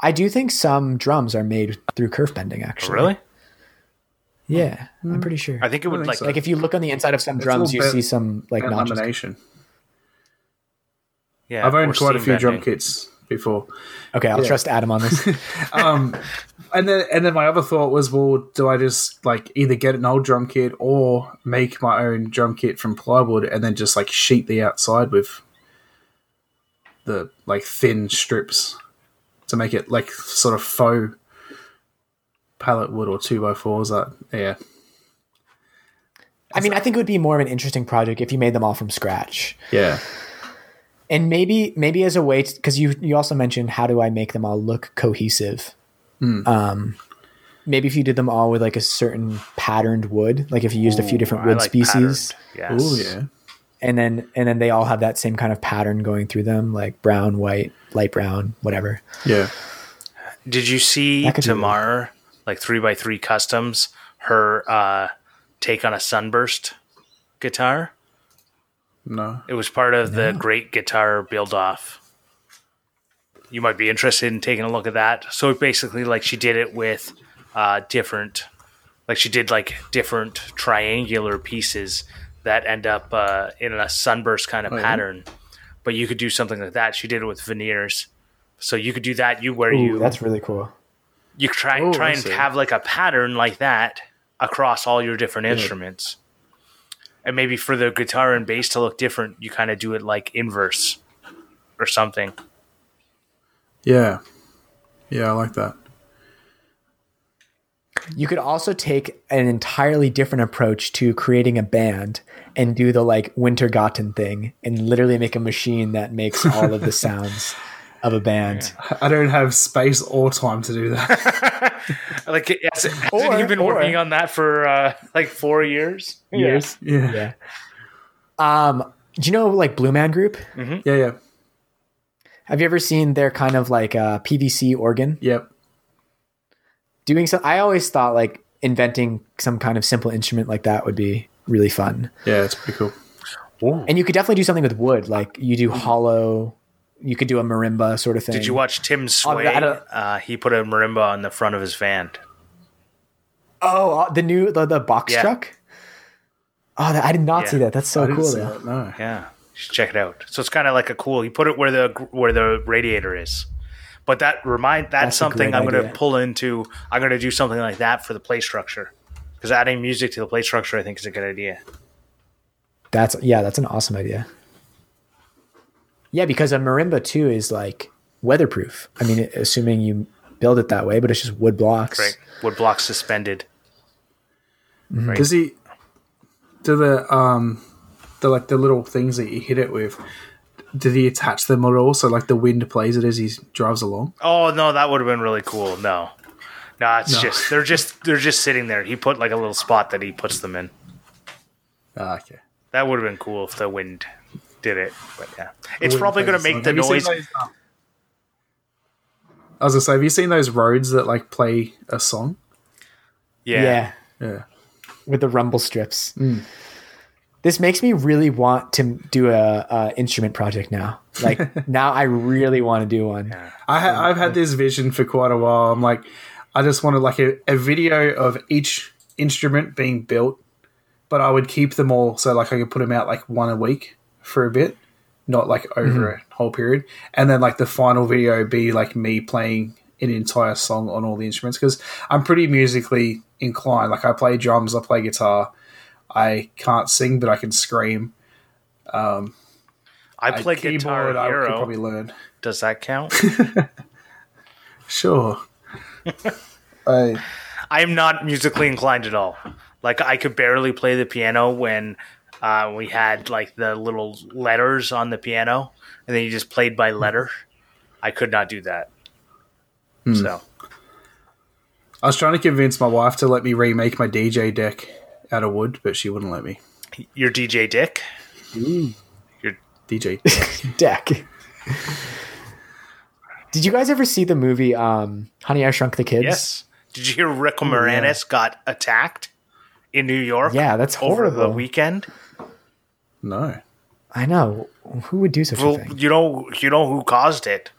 I do think some drums are made through kerf bending. Actually, Really? Yeah, I'm pretty sure. I think it would think like so. like if you look on the inside of some a drums, you bit- see some like and lamination. yeah. I've owned quite a steam few drum kits before. Okay, I'll Yeah. trust Adam on this. [LAUGHS] Um, and then and then my other thought was, well, do I just like either get an old drum kit or make my own drum kit from plywood and then just like sheet the outside with the like thin strips to make it like sort of faux pallet wood or two by fours. That yeah, I mean, I think it would be more of an interesting project if you made them all from scratch. yeah, and maybe maybe as a way because you you also mentioned how do I make them all look cohesive. Hmm. Um, maybe if you did them all with like a certain patterned wood, like if you used a few different wood like species, patterned. Yes. oh yeah, and then and then they all have that same kind of pattern going through them, like brown, white, light brown, whatever. yeah. Did you see That be Tamar, like three by three customs, her uh, take on a sunburst guitar? No, It was part of the Great Guitar Build Off. You might be interested in taking a look at that. So basically, like she did it with uh, different, like she did like different triangular pieces that end up uh, in a sunburst kind of yeah? pattern. But you could do something like that. She did it with veneers. So you could do that. You where Ooh, you that's really cool. You try Oh, try and have like a pattern like that across all your different instruments. And maybe for the guitar and bass to look different, you kind of do it like inverse or something. yeah, yeah. I like that. You could also take an entirely different approach to creating a band and do the like Wintergatan thing and literally make a machine that makes all of the [LAUGHS] sounds of a band. I don't have space or time to do that. [LAUGHS] Like, has, hasn't Or- he been or- working on that for uh, like four years? Years. yeah, Yeah. Um, do you know like Blue Man Group? yeah, yeah. Have you ever seen their kind of like uh, PVC organ Yep. doing so, I always thought like inventing some kind of simple instrument like that would be really fun. Yeah, it's pretty cool. And you could definitely do something with wood, like you do hollow. You could do a marimba sort of thing. Did you watch Tim Sway? Uh, he put a marimba on the front of his van. Oh, uh, the new the, the box Yeah. truck. Oh, that, I did not Yeah. see that. That's so I cool. though. that, no. Yeah, you should check it out. So it's kind of like a cool. He put it where the where the radiator is. But that remind that's, That's something I'm going to pull into. I'm going to do something like that for the play structure because adding music to the play structure I think is a good idea. That's yeah, that's an awesome idea. Yeah, because a marimba too is like weatherproof. I mean, assuming you build it that way, but it's just wood blocks. Right. Wood blocks suspended. Right. Does he? Do the um, the like the little things that you hit it with? Did he attach them at all? So like the wind plays it as he drives along. Oh no, that would have been really cool. No, no, it's No. just they're just they're just sitting there. He put like a little spot that he puts them in. Ah, okay. That would have been cool if the wind did it. But yeah, it's Wind probably going to make the Have you seen noise. those, uh, I was gonna say, have you seen those roads that like play a song? Yeah. yeah. Yeah. with the rumble strips. This makes me really want to do a, a instrument project now. Like [LAUGHS] now, I really want to do one. I ha- I've had this vision for quite a while. I'm like, I just wanted like a, a video of each instrument being built, but I would keep them all so like I could put them out like one a week for a bit, not like over mm-hmm. a whole period, and then like the final video be like me playing an entire song on all the instruments because I'm pretty musically inclined. Like I play drums, I play guitar. I can't sing, but I can scream. Um, I play Guitar I could probably learn. Does that count? [LAUGHS] Sure. [LAUGHS] I I am not musically inclined at all. Like I could barely play the piano when uh, we had like the little letters on the piano, and then you just played by letter. I could not do that. So I was trying to convince my wife to let me remake my DJ deck out of wood, but she wouldn't let me. you're DJ Dick. Your DJ. [LAUGHS] Deck. Did you guys ever see the movie um, Honey I Shrunk the Kids? Yes. Did you hear Rick Moranis got attacked in New York? Yeah, that's over the weekend. No. I know. Who would do such Well, a thing? you know, you know who caused it?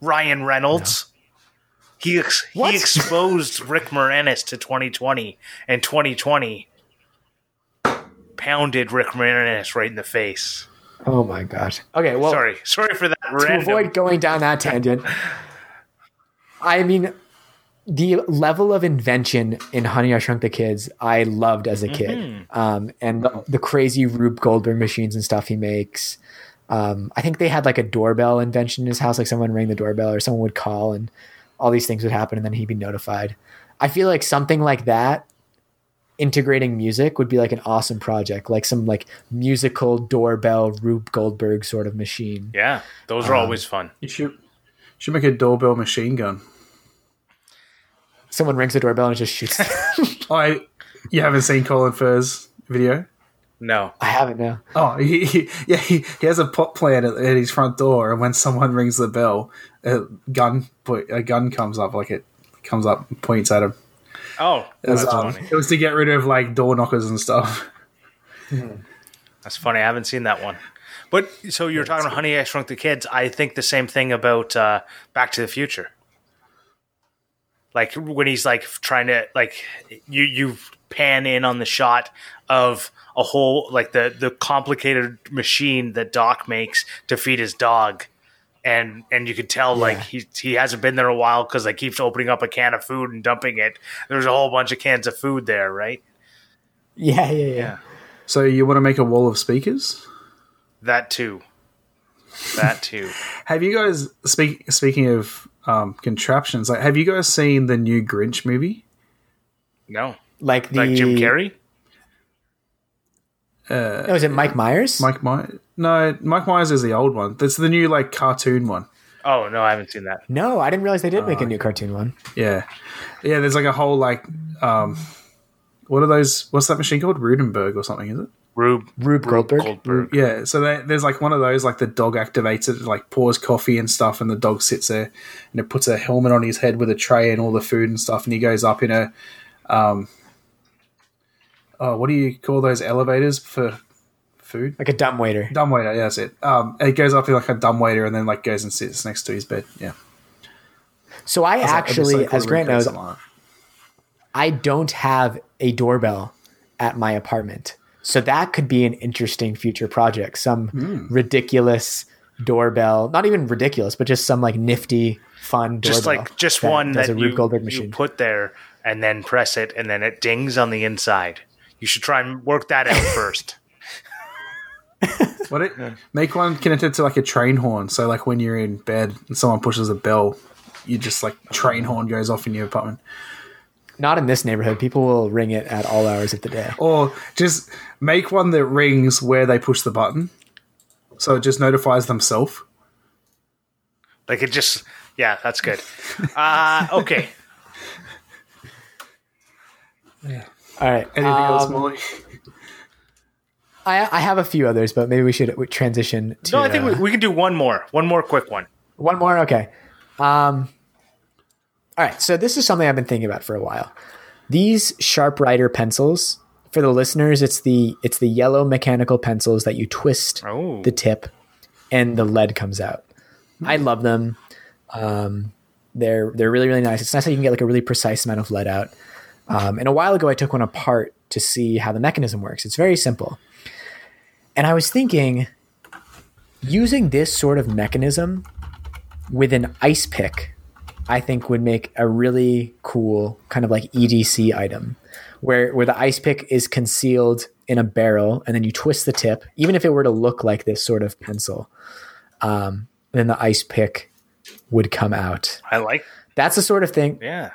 Ryan Reynolds. He ex- he exposed [LAUGHS] Rick Moranis to 2020, and 2020 pounded Rick Moranis right in the face. Oh my god. Okay, well, Sorry, sorry for that. to random- avoid going down that tangent, [LAUGHS] I mean, the level of invention in Honey I Shrunk the Kids, I loved as a kid, Mm-hmm. um, and the, the crazy Rube Goldberg machines and stuff he makes. Um, I think they had like a doorbell invention in his house, like someone rang the doorbell or someone would call, and all these things would happen, and then he'd be notified. I feel like something like that integrating music would be like an awesome project, like some like musical doorbell Rube Goldberg sort of machine. yeah, those are Um, always fun. You should should make a doorbell machine gun. Someone rings the doorbell and just shoots. [LAUGHS] [LAUGHS] I, you haven't seen Colin Furze video? No, I haven't now. Oh, he, he yeah, he, he has a pot plant at, at his front door, and when someone rings the bell, a gun a gun comes up, like it comes up, points at him. oh, It was, that's um, funny. it was to get rid of like door knockers and stuff. That's funny. I haven't seen that one. But so you're talking about Honey I Shrunk the Kids. I think the same thing about uh, Back to the Future. Like when he's like trying to like you you pan in on the shot of a whole like the the complicated machine that Doc makes to feed his dog. And and you could tell like he he hasn't been there a while because like keeps opening up a can of food and dumping it. There's a whole bunch of cans of food there, right? Yeah, yeah, yeah. Yeah. So you want to make a wall of speakers? That too. That too. [LAUGHS] Have you guys speak speaking of um, contraptions? Like, have you guys seen the new Grinch movie? No. Like the Like Jim Carrey? No, is it Mike Myers? Mike Myers? No, Mike Myers is the old one. That's the new like cartoon one. Oh no, I haven't seen that. No, I didn't realize they did Oh, make a new cartoon one. Yeah, yeah. There's like a whole like, um, what are those? What's that machine called? Rudenberg or something? Is it? Rube Rube Goldberg. Goldberg. Yeah. So there, there's like one of those like the dog activates it, like pours coffee and stuff, and the dog sits there and it puts a helmet on his head with a tray and all the food and stuff, and he goes up in a, um, oh, what do you call those elevators for food? Like a dumb waiter. Dumb waiter, yeah, that's it. Um, it goes up in like a dumb waiter and then like goes and sits next to his bed. Yeah. So I It's like- actually, it's like as Grant knows, something like that. I don't have a doorbell at my apartment. So that could be an interesting future project. Some Hmm. ridiculous doorbell, not even ridiculous, but just some like nifty, fun doorbell. Just like just that one that a Rube you, Goldberg you put there and then press it and then it dings on the inside. You should try and work that out [LAUGHS] first. What it make one connected to like a train horn. So like when you're in bed and someone pushes a bell, you just like train horn goes off in your apartment. Not in this neighborhood. People will ring it at all hours of the day. Or just make one that rings where they push the button. So it just notifies themselves. Like it just, yeah, that's good. Uh, okay. [LAUGHS] All right. Anything else, um, Molly? I, I have a few others, but maybe we should transition to No, I think uh, we, we can do one more. One more quick one. One more, okay. Um, all right, so this is something I've been thinking about for a while. These Sharpwriter pencils, for the listeners, it's the it's the yellow mechanical pencils that you twist Oh. the tip, and the lead comes out. I love them. Um, they're they're really really nice. It's nice that you can get like a really precise amount of lead out. Um, and a while ago, I took one apart to see how the mechanism works. It's very simple. And I was thinking, using this sort of mechanism with an ice pick, I think would make a really cool kind of like EDC item where, where the ice pick is concealed in a barrel and then you twist the tip, even if it were to look like this sort of pencil, um, then the ice pick would come out. I like, That's the sort of thing yeah.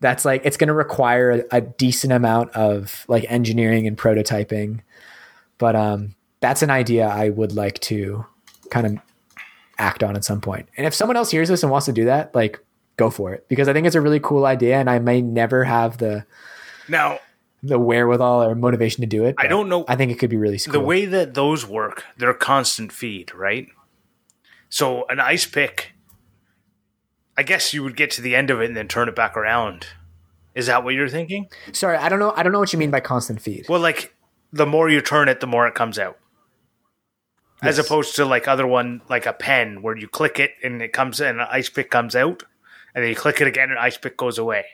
that's like it's going to require a, a decent amount of like engineering and prototyping but um that's an idea i would like to kind of act on at some point. point and if someone else hears this and wants to do that like go for it because i think it's a really cool idea and i may never have the Now, the wherewithal or motivation to do it I don't know- i think it could be really cool the way that those work, they're constant feed, right? So an ice pick, I guess you would get to the end of it and then turn it back around. Is that what you're thinking? sorry i don't know i don't know what you mean by constant feed Well, like the more you turn it, the more it comes out. As opposed to like other one, like a pen, where you click it and it comes in, an ice pick comes out, and then you click it again, and ice pick goes away.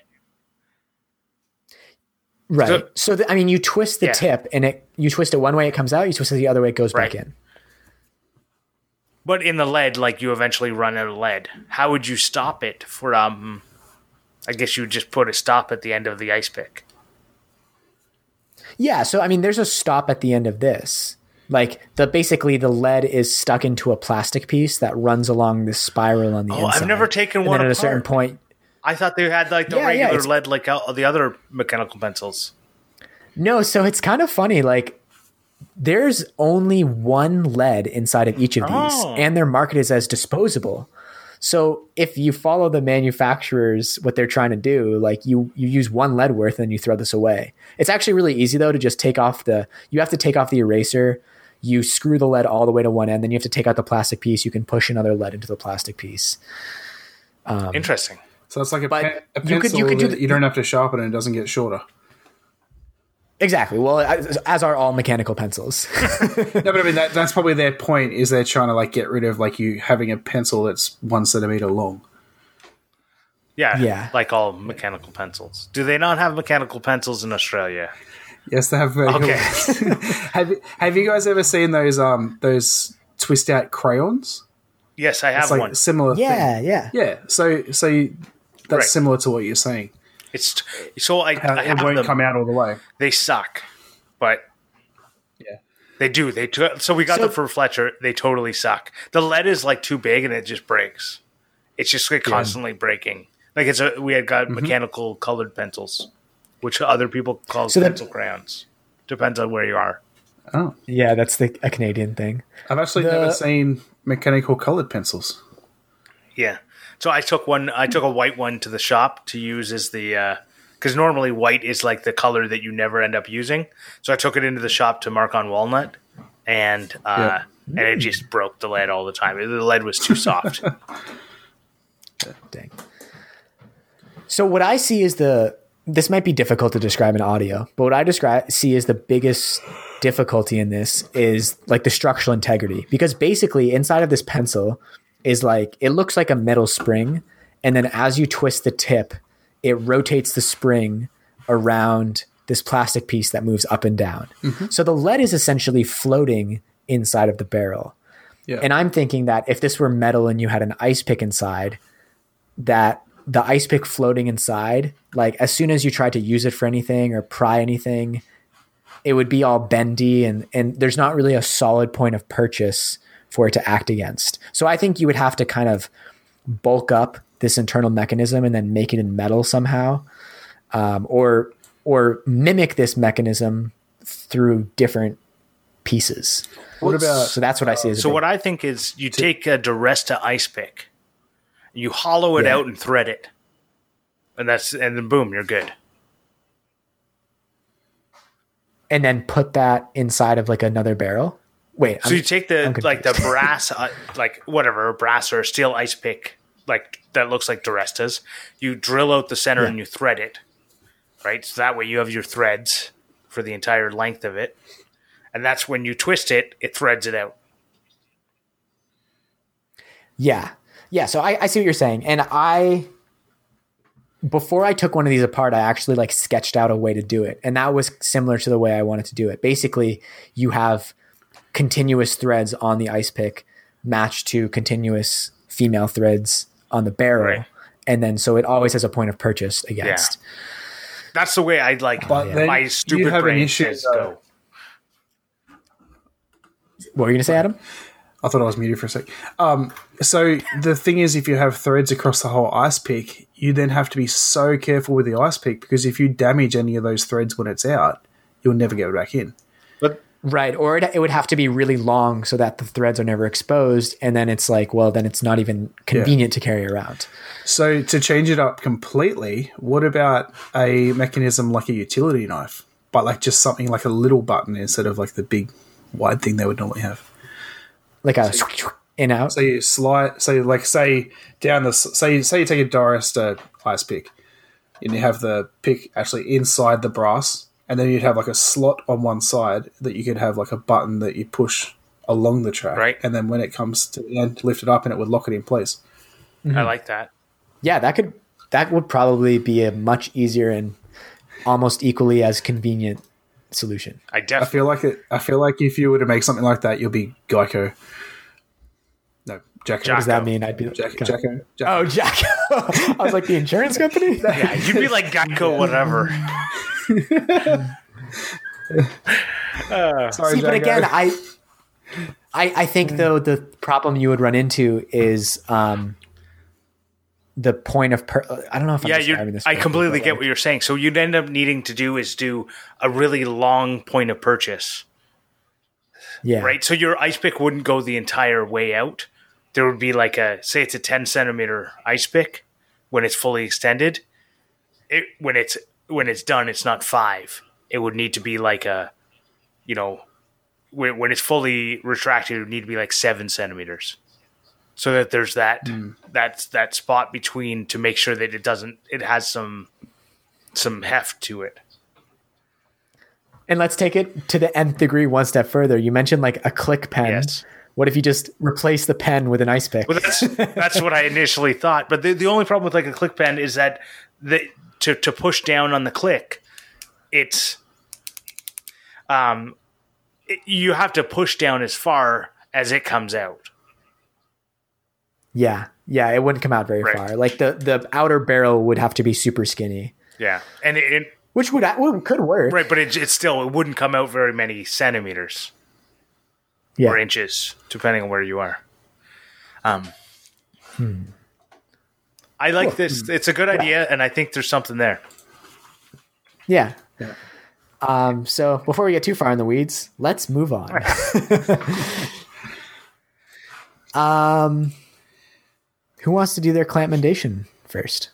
right So- so, the, i mean you twist the Yeah. tip and it you twist it one way it comes out you twist it the other way it goes back in But in the lead, like you eventually run out of lead. How would you stop it from? Um, I guess you would just put a stop at the end of the ice pick. Yeah, so I mean, there's a stop at the end of this. Like the basically the lead is stuck into a plastic piece that runs along this spiral on the Oh, inside. I've never taken and one at a certain point. I thought they had like the Yeah, yeah, regular it's- lead, like the other mechanical pencils. No, so it's kind of funny. Like there's only one lead inside of each of these, Oh. and they're marketed as disposable. So if you follow the manufacturers, what they're trying to do, like you you use one lead worth and you throw this away. It's actually really easy though to just take off the. You have to take off the eraser. You screw the lead all the way to one end, then you have to take out the plastic piece. You can push another lead into the plastic piece. Um, Interesting. So it's like a, But pen, a you could- you could do that the- you don't have to sharpen and it doesn't get shorter. Exactly. Well, as, as are all mechanical pencils. [LAUGHS] No, but I mean that, that's probably their point. Is they're trying to like get rid of like you having a pencil that's one centimeter long. Yeah, Yeah. like all mechanical pencils. Do they not have mechanical pencils in Australia? Yes, they have. Very Okay. [LAUGHS] have Have you guys ever seen those um those twist out crayons? yes, I have It's like one. a similar. yeah, thing. yeah. yeah. So so you, that's Right. similar to what you're saying. It's so I, How I it won't them. come out all the way. They suck, but Yeah. they do. They t- so we got So- them for Fletcher. They totally suck. The lead is like too big and it just breaks. It's just like constantly breaking. Like it's a we had got Mm-hmm. mechanical colored pencils, which other people call So that- pencil crayons. Depends on where you are. Oh, Yeah, that's the a Canadian thing. I've actually The- never seen mechanical colored pencils. Yeah. So I took one. I took a white one to the shop to use as the because normally white is like the color that you never end up using. So I took it into the shop to mark on walnut, and uh, and it just broke the lead all the time. The lead was too soft. [LAUGHS] Dang. So what I see is the this might be difficult to describe in audio, but what I describe see is the biggest difficulty in this is like the structural integrity because basically inside of this pencil is like it looks like a metal spring and then as you twist the tip it rotates the spring around this plastic piece that moves up and down. Mm-hmm. So the lead is essentially floating inside of the barrel. Yeah. And I'm thinking that if this were metal and you had an ice pick inside, that the ice pick floating inside, like as soon as you tried to use it for anything or pry anything, it would be all bendy and and there's not really a solid point of purchase for it to act against. So I think you would have to kind of bulk up this internal mechanism and then make it in metal somehow, um, or or mimic this mechanism through different pieces. What about So that's what I see as So big- what I think is you take a DiResta ice pick, you hollow it Yeah. out and thread it, and that's and then boom, you're good. and then put that inside of like another barrel. Wait, So I'm- you take the like the [LAUGHS] brass, uh, like whatever, brass or steel ice pick, like that looks like DiResta's. You drill out the center Yeah. and you thread it, right? So that way you have your threads for the entire length of it, and that's when you twist it, it threads it out. Yeah. Yeah. So I, I see what you're saying. And I, before I took one of these apart, I actually like sketched out a way to do it. And that was similar to the way I wanted to do it. Basically, you have continuous threads on the ice pick matched to continuous female threads on the barrel. Right. And then so it always has a point of purchase against. That's the way I like But then my stupid have brain issue, says though. go. What were you going to say, Adam? I thought I was muted for a sec. Um, so the thing is, if you have threads across the whole ice pick, you then have to be so careful with the ice pick because if you damage any of those threads when it's out, you'll never get it back in. But Right. Or it, it would have to be really long so that the threads are never exposed. And then it's like, well, then it's not even convenient to carry around. So to change it up completely, what about a mechanism like a utility knife, but like just something like a little button instead of like the big wide thing they would normally have? Like a in out. So you slide, so like say down the say say you take a DiResta ice pick, and you have the pick actually inside the brass, and then you'd have like a slot on one side that you could have like a button that you push along the track, Right. And then when it comes to the end, lift it up, and it would lock it in place. I mm-hmm. like that. Yeah, that could that would probably be a much easier and almost equally as convenient solution. I I feel like it. I feel like if you were to make something like that, you'll be Geico. No, Jacko. What does that mean? I'd be Jack, kind Jacko. Jacko. Oh, Jack. [LAUGHS] I was like the insurance company. [LAUGHS] yeah, you'd be like Geico, whatever. [LAUGHS] Sorry, See, but again, I, I, I think though the problem you would run into is um, the point of per- I don't know if I'm yeah, describing this. I completely get like, what you're saying. So you'd end up needing to do is do a really long point of purchase, Yeah, right? So your ice pick wouldn't go the entire way out. There would be like a say it's a 10 centimeter ice pick when it's fully extended. It when it's when it's done, it's not five. It would need to be like a, you know, when when it's fully retracted, it would need to be like seven centimeters. So that there's that that's that spot between to make sure that it doesn't it has some some heft to it. And let's take it to the nth degree one step further. You mentioned like a click pen. Yes. What if you just replace the pen with an ice pick? Well, that's that's what I initially thought. But the, the only problem with like a click pen is that the to to push down on the click, it's um, it, you have to push down as far as it comes out. Yeah, yeah, it wouldn't come out very Right. far. Like the the outer barrel would have to be super skinny, Yeah, and it, it which would would- could work. right, but it, it still it wouldn't come out very many centimeters Yeah. or inches, depending on where you are. Um, I like this. It's a good idea, and I think there's something there. Yeah. Yeah. Um, so before we get too far in the weeds, let's move on. [LAUGHS] [LAUGHS] um, who wants to do their clampmendation first?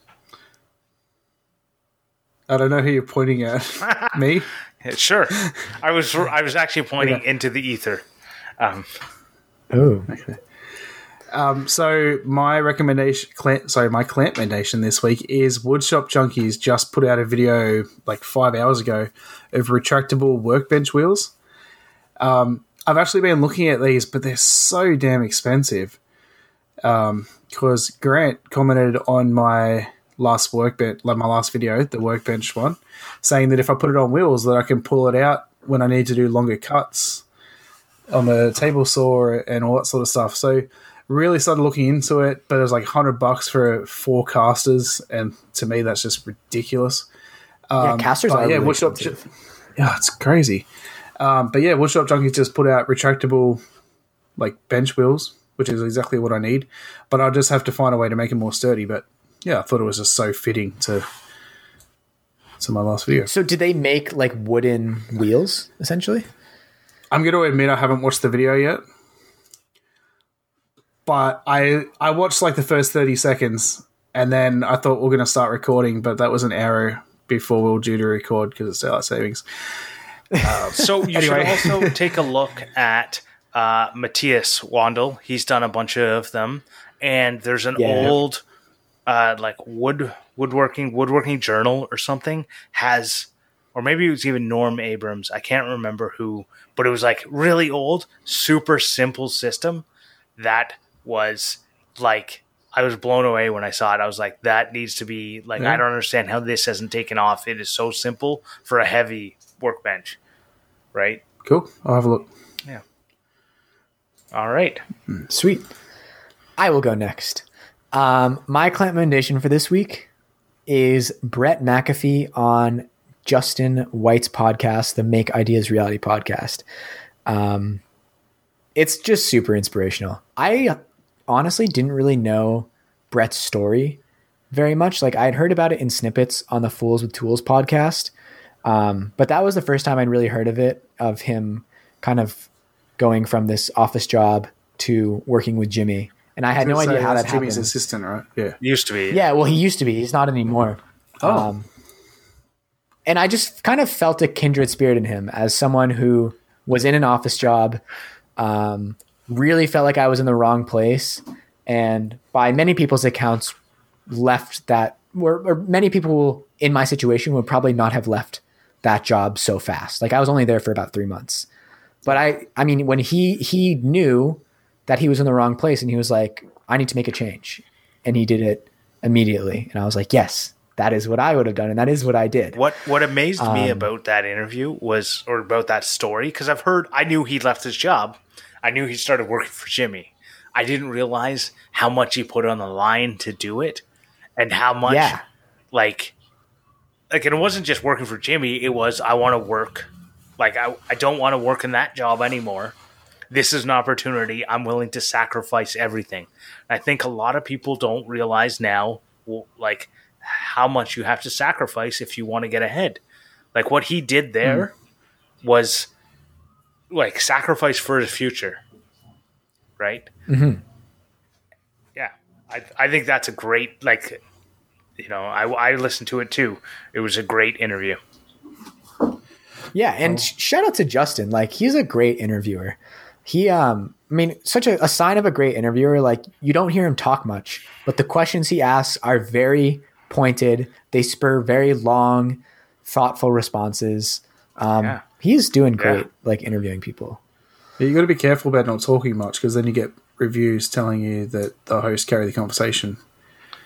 I don't know who you're pointing at. [LAUGHS] Me? Yeah, Sure, I was [LAUGHS] I was actually pointing into the ether. Um, Oh, Um, so my recommendation, clamp, sorry, my clampmendation this week is Woodshop Junkies just put out a video like five hours ago of retractable workbench wheels. Um, I've actually been looking at these, but they're so damn expensive. Because Grant commented on my last workbench, like my last video, the workbench one, saying that if I put it on wheels, that I can pull it out when I need to do longer cuts on the table saw and all that sort of stuff. So really started looking into it, but it was like hundred bucks for four casters, and to me that's just ridiculous. yeah, casters are yeah, really Woodshop, yeah, it's crazy. Um, but yeah, Woodshop Junkies just put out retractable like bench wheels, which is exactly what I need. But I'll just have to find a way to make it more sturdy. But yeah, I thought it was just so fitting to to my last video. So did they make like wooden wheels essentially? I'm going to admit I haven't watched the video yet, but I I watched like the first 30 seconds, and then I thought we are going to start recording, but that was an error before we were due to record because it's daylight savings. So you Anyway. should also take a look at uh, Matthias Wandel. He's done a bunch of them, and there's an Yeah. old uh, like wood woodworking woodworking journal or something has, or maybe it was even Norm Abrams. I can't remember who, but it was like really old, super simple system that was like. I was blown away when I saw it. I was like, that needs to be like, Yeah. I don't understand how this hasn't taken off. It is so simple for a heavy workbench, right? Cool. I'll have a look. All right. Sweet. I will go next. Um, my recommendation for this week is Brett McAfee on Justin White's podcast, the Make Ideas Reality podcast. Um, it's just super inspirational. I honestly didn't really know Brett's story very much. Like I had heard about it in snippets on the Fools with Tools podcast, um, but that was the first time I'd really heard of it, of him kind of going from this office job to working with Jimmy. And I had no idea how that that's Jimmy's happened. assistant, right? Yeah. Used to be. Yeah, well, he used to be. He's not anymore. Oh. Um, and I just kind of felt a kindred spirit in him as someone who was in an office job, um, really felt like I was in the wrong place, and by many people's accounts, left that. Or, or many people in my situation would probably not have left that job so fast. Like I was only there for about three months, but I, I mean, when he he knew that he was in the wrong place, and he was like, "I need to make a change," and he did it immediately, and I was like, "Yes, that is what I would have done, and that is what I did." What What amazed Um, me about that interview was, or about that story, because I've heard, I knew he left his job. I knew he started working for Jimmy. I didn't realize how much he put on the line to do it, and how much, Yeah. like, like and it wasn't just working for Jimmy. It was I want to work, like I I don't want to work in that job anymore. This is an opportunity. I'm willing to sacrifice everything. I think a lot of people don't realize now, like how much you have to sacrifice if you want to get ahead. Like what he did there was like sacrifice for his future, right? Mm-hmm. Yeah, I I think that's a great like, you know, I I listened to it too. It was a great interview. Yeah, and sh- shout out to Justin. Like he's a great interviewer. He um I mean, such a, a sign of a great interviewer, like you don't hear him talk much, but the questions he asks are very pointed. They spur very long, thoughtful responses. Um Yeah. he's doing great Yeah. like interviewing people. Yeah, you got to be careful about not talking much because then you get reviews telling you that the host carry the conversation. [LAUGHS]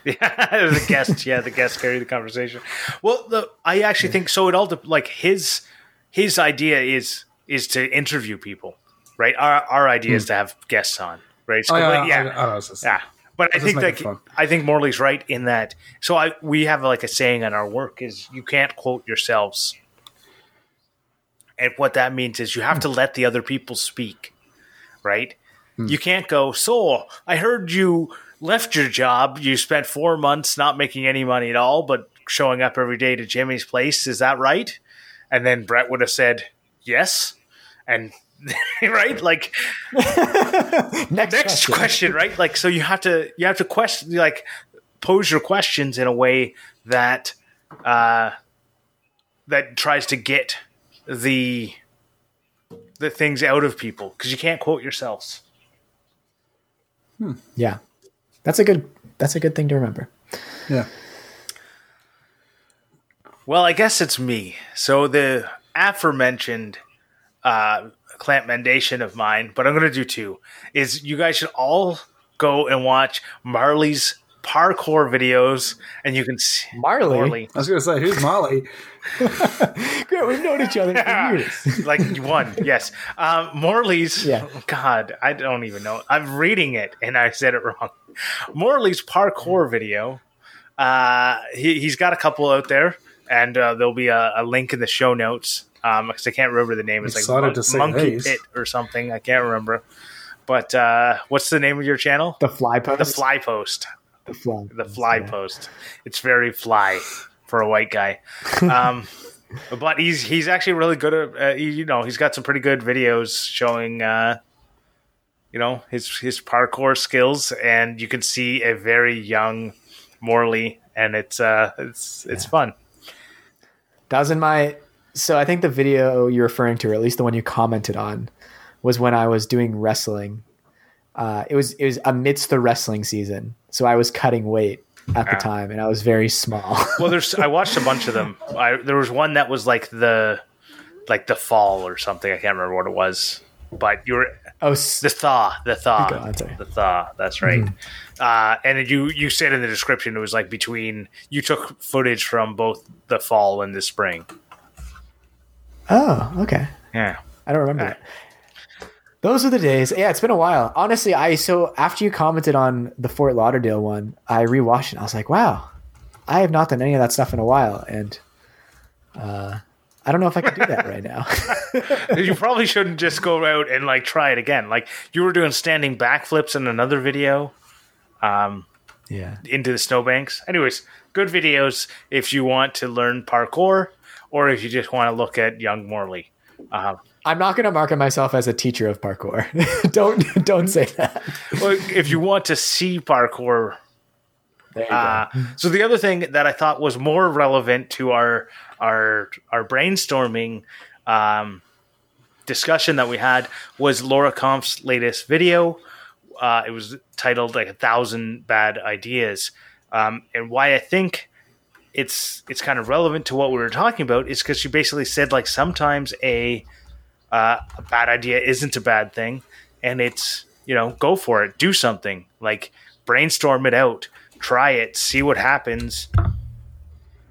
Yeah, the guest. Yeah, the guest carry the conversation. Well, the, I actually think so. It all de- like his his idea is is to interview people, right? Our our idea is hmm. to have guests on, right? Oh, so, Oh, yeah, yeah, I, I just- yeah. But I think make like it fun. I think Morley's right in that. So I we have like a saying in our work is you can't quote yourselves, and what that means is you have to hmm. let the other people speak, right? Hmm. You can't go. So I heard you left your job. You spent four months not making any money at all, but showing up every day to Jimmy's place. Is that right? And then Brett would have said yes, and [LAUGHS] right like [LAUGHS] Next, next question. question, right? Like, so you have to you have to question, like, pose your questions in a way that uh, that tries to get the the things out of people because you can't quote yourselves. Yeah. That's a good that's a good thing to remember. Yeah. Well, I guess it's me. So the aforementioned uh, clamp mendation of mine, but I'm going to do two. Is you guys should all go and watch Marley's parkour videos, and you can see Marley? I was going to say, who's Marley? [LAUGHS] Great, we've known each other for years. [LAUGHS] like one, yes. Um, Morley's. Yeah. God, I don't even know. I'm reading it and I said it wrong. Morley's parkour video. Uh, he, he's got a couple out there, and uh, there'll be a, a link in the show notes Um, because I can't remember the name. It's Excited like to see Monkey these. Pit or something. I can't remember. But uh, what's the name of your channel? The fly post. The Fly Post. The fly. The Fly yeah. Post. It's very fly for a white guy. [LAUGHS] Um, but he's he's actually really good at uh, you know he's got some pretty good videos showing uh, you know his his parkour skills, and you can see a very young Morley, and it's uh it's it's fun. That was in my. So I think the video you're referring to, or at least the one you commented on, was when I was doing wrestling. Uh, it was it was amidst the wrestling season, so I was cutting weight at the Ah. time, and I was very small. [LAUGHS] Well, there's I watched a bunch of them. I, there was one that was like the like the fall or something. I can't remember what it was, but you were oh, s- the thaw, the thaw, the thaw. That's right. Uh, and you you said in the description it was like between you took footage from both the fall and the spring. oh, okay. Yeah. I don't remember that. Those are the days. Yeah, it's been a while. Honestly, I so after you commented on the Fort Lauderdale one, I rewatched it. I was like, wow, I have not done any of that stuff in a while, and uh, I don't know if I can do that right now. [LAUGHS] you probably shouldn't just go out and like try it again. Like you were doing standing backflips in another video um, yeah, into the snowbanks. Anyways, good videos if you want to learn parkour or if you just want to look at young Morley. Um, I'm not going to market myself as a teacher of parkour. [LAUGHS] don't don't say that. well, if you want to see parkour There you go. Uh, so the other thing that I thought was more relevant to our our our brainstorming um, discussion that we had was Laura Kampf's latest video. Uh, it was titled like a thousand bad ideas, um, and why I think it's it's kind of relevant to what we were talking about is because she basically said like sometimes a uh, a bad idea isn't a bad thing, and it's you know go for it, do something like brainstorm it out, try it, see what happens,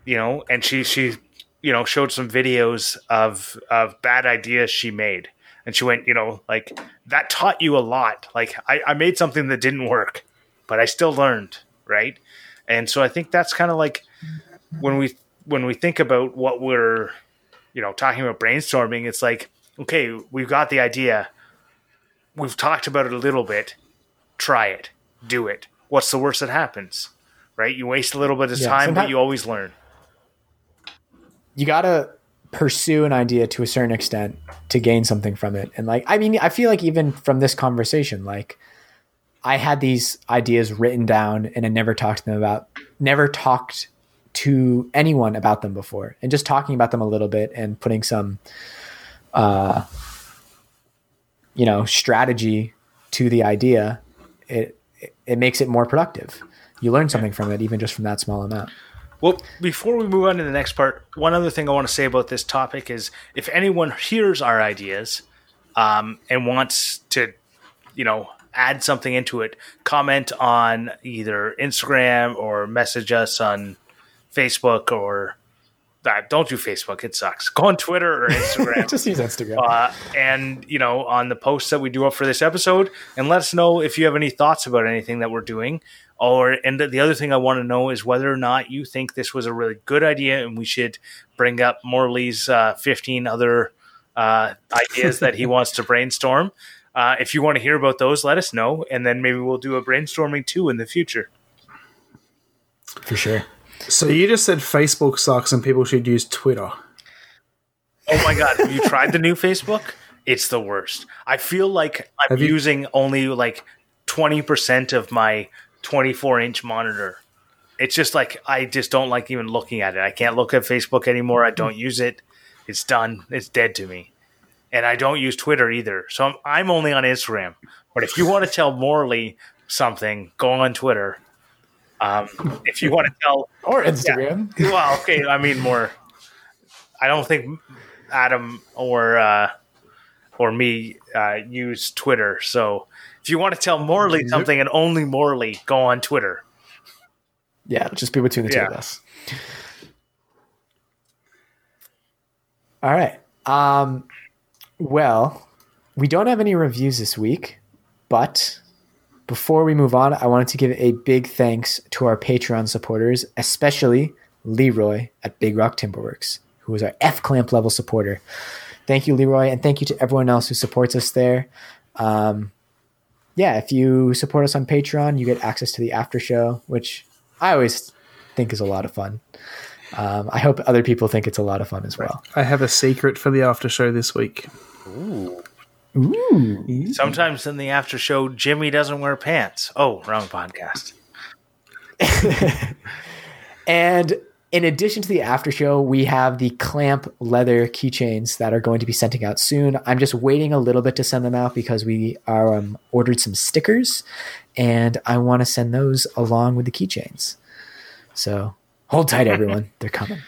you know. And she she you know showed some videos of of bad ideas she made, and she went you know like that taught you a lot. Like I, I made something that didn't work, but I still learned, right? And so I think that's kind of like when we when we think about what we're you know talking about brainstorming it's like okay we've got the idea. We've talked about it a little bit. Try it. Do it. What's the worst that happens right? You waste a little bit of Yeah, time but you always learn you got to pursue an idea to a certain extent to gain something from it. And like, I mean, I feel like even from this conversation, like I had these ideas written down and I never talked to them about, never talked to anyone about them before. And just talking about them a little bit and putting some, uh, you know, strategy to the idea, it, it makes it more productive. You learn something from it, even just from that small amount. Well, before we move on to the next part, one other thing I want to say about this topic is if anyone hears our ideas um, and wants to, you know, add something into it, comment on either Instagram or message us on Facebook or uh, don't do Facebook; it sucks. Go on Twitter or Instagram. [LAUGHS] just use Instagram. uh, and you know on the posts that we do up for this episode and let us know if you have any thoughts about anything that we're doing or and the other thing i want to know is whether or not you think this was a really good idea and we should bring up morley's uh, 15 other uh, ideas that he [LAUGHS] wants to brainstorm uh, if you want to hear about those let us know and then maybe we'll do a brainstorming too in the future For sure. So you just said Facebook sucks and people should use Twitter. Oh my god, have you tried the new Facebook? It's the worst. I feel like I'm Have you- using only like 20% of my 24 inch monitor. It's just like I just don't like even looking at it. I can't look at Facebook anymore. I don't use it. It's done. It's dead to me. And I don't use Twitter either. So I'm, I'm only on Instagram. But if you want to tell Morley something, go on Twitter. Um, if you want to tell Or Instagram. well, okay. I mean, more. I don't think Adam or uh, or me uh, use Twitter. So if you want to tell Morley something and only Morley, go on Twitter. Yeah, just be between the two of us. All right. Um, well, we don't have any reviews this week, but before we move on, I wanted to give a big thanks to our Patreon supporters, especially Leroy at Big Rock Timberworks. who is our F Clamp level supporter. Thank you, Leroy, and thank you to everyone else who supports us there. Um, yeah, if you support us on Patreon, you get access to the after show, which I always think is a lot of fun. Um, I hope other people think it's a lot of fun as well. I have a secret for the after show this week. Ooh. Sometimes in the after show, Jimmy doesn't wear pants. Oh, wrong podcast. [LAUGHS] And in addition to the after show, we have the clamp leather keychains that are going to be sending out soon. I'm just waiting a little bit to send them out because we are um, ordered some stickers, and I want to send those along with the keychains. So hold tight, everyone; [LAUGHS] they're coming.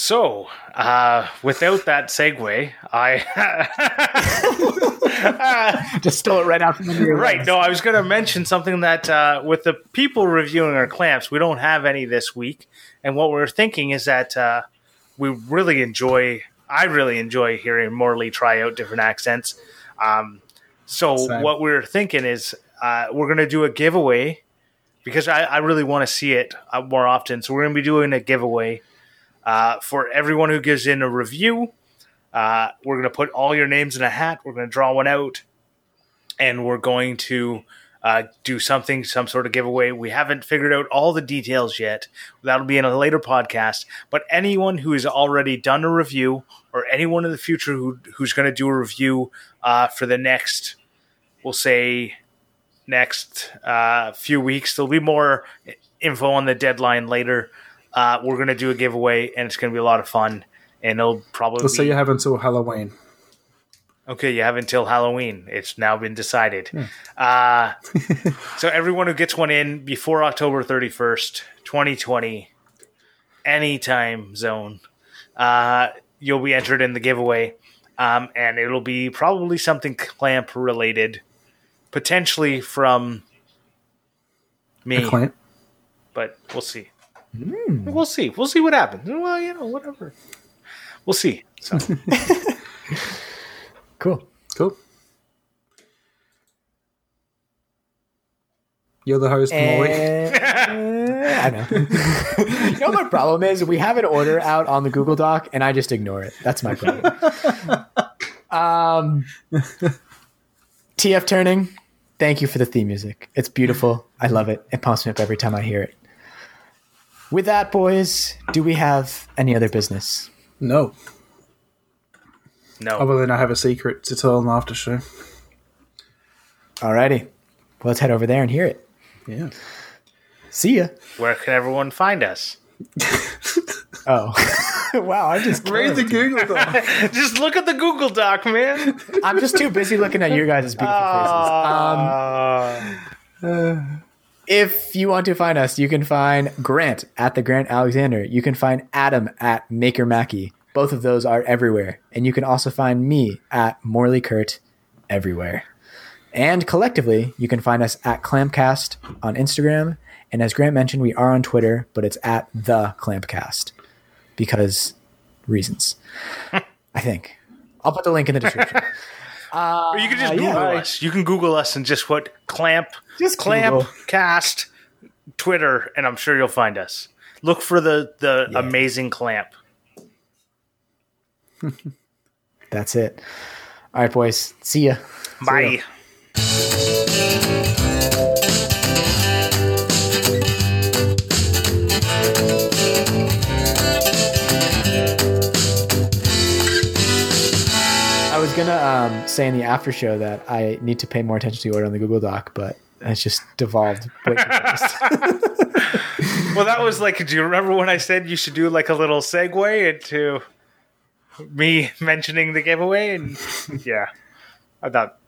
So, uh, without that segue, I [LAUGHS] Just stole it right out from the right. No, I was going to mention something that uh, with the people reviewing our clamps, we don't have any this week, and what we're thinking is that uh, we really enjoy. I really enjoy hearing Morley try out different accents. Um, so Same. what we're thinking is uh, we're going to do a giveaway because I, I really want to see it uh, more often. So we're going to be doing a giveaway uh, for everyone who gives in a review. Uh, we're going to put all your names in a hat. We're going to draw one out, and we're going to uh, do something, some sort of giveaway. We haven't figured out all the details yet. That'll be in a later podcast. But anyone who has already done a review, or anyone in the future who who's going to do a review uh, for the next, we'll say, next uh, few weeks, there'll be more info on the deadline later. Uh, we're going to do a giveaway, and it's going to be a lot of fun. And it'll probably Let's say you have until Halloween. Okay, you have until Halloween. It's now been decided. Uh, [LAUGHS] so everyone who gets one in before October 31st, 2020, any time zone, uh, you'll be entered in the giveaway. Um, and it'll be probably something clamp related, potentially from me, but we'll see. Hmm. We'll see. We'll see what happens. Well, you know, whatever. We'll see. So. [LAUGHS] Cool. Cool. You're the host, Molly. And- I know. [LAUGHS] you know what my problem is? We have an order out on the Google Doc, and I just ignore it. That's my problem. [LAUGHS] um, TF Turning, thank you for the theme music. It's beautiful. I love it. It pumps me up every time I hear it. With that, boys, do we have any other business? No. No. Other than I have a secret to tell on the after show. Alrighty. Well, let's head over there and hear it. Yeah. See ya. Where can everyone find us? [LAUGHS] Oh. [LAUGHS] wow, I just Read the Google Doc. [LAUGHS] Just look at the Google Doc, man. I'm just too busy looking at your guys' beautiful Ah. faces. Um, if you want to find us, you can find Grant at the Grant Alexander. You can find Adam at Maker Mackie. Both of those are everywhere. And you can also find me at Morley Kert everywhere. And collectively, you can find us at Clampcast on Instagram. And as Grant mentioned, we are on Twitter, but it's at the Clampcast because reasons. [LAUGHS] I think. I'll put the link in the description. [LAUGHS] Or you can just Uh, Google yeah. us. You can Google us and just what clamp, Just clamp Google. cast, Twitter, and I'm sure you'll find us. Look for the the amazing clamp. [LAUGHS] That's it. All right, boys. See ya. Bye. I was gonna um, say in the after show that I need to pay more attention to the order on the Google Doc, but it's just devolved. [LAUGHS] way too fast. [LAUGHS] Well, that was like. Do you remember when I said you should do like a little segue into me mentioning the giveaway? And yeah, I thought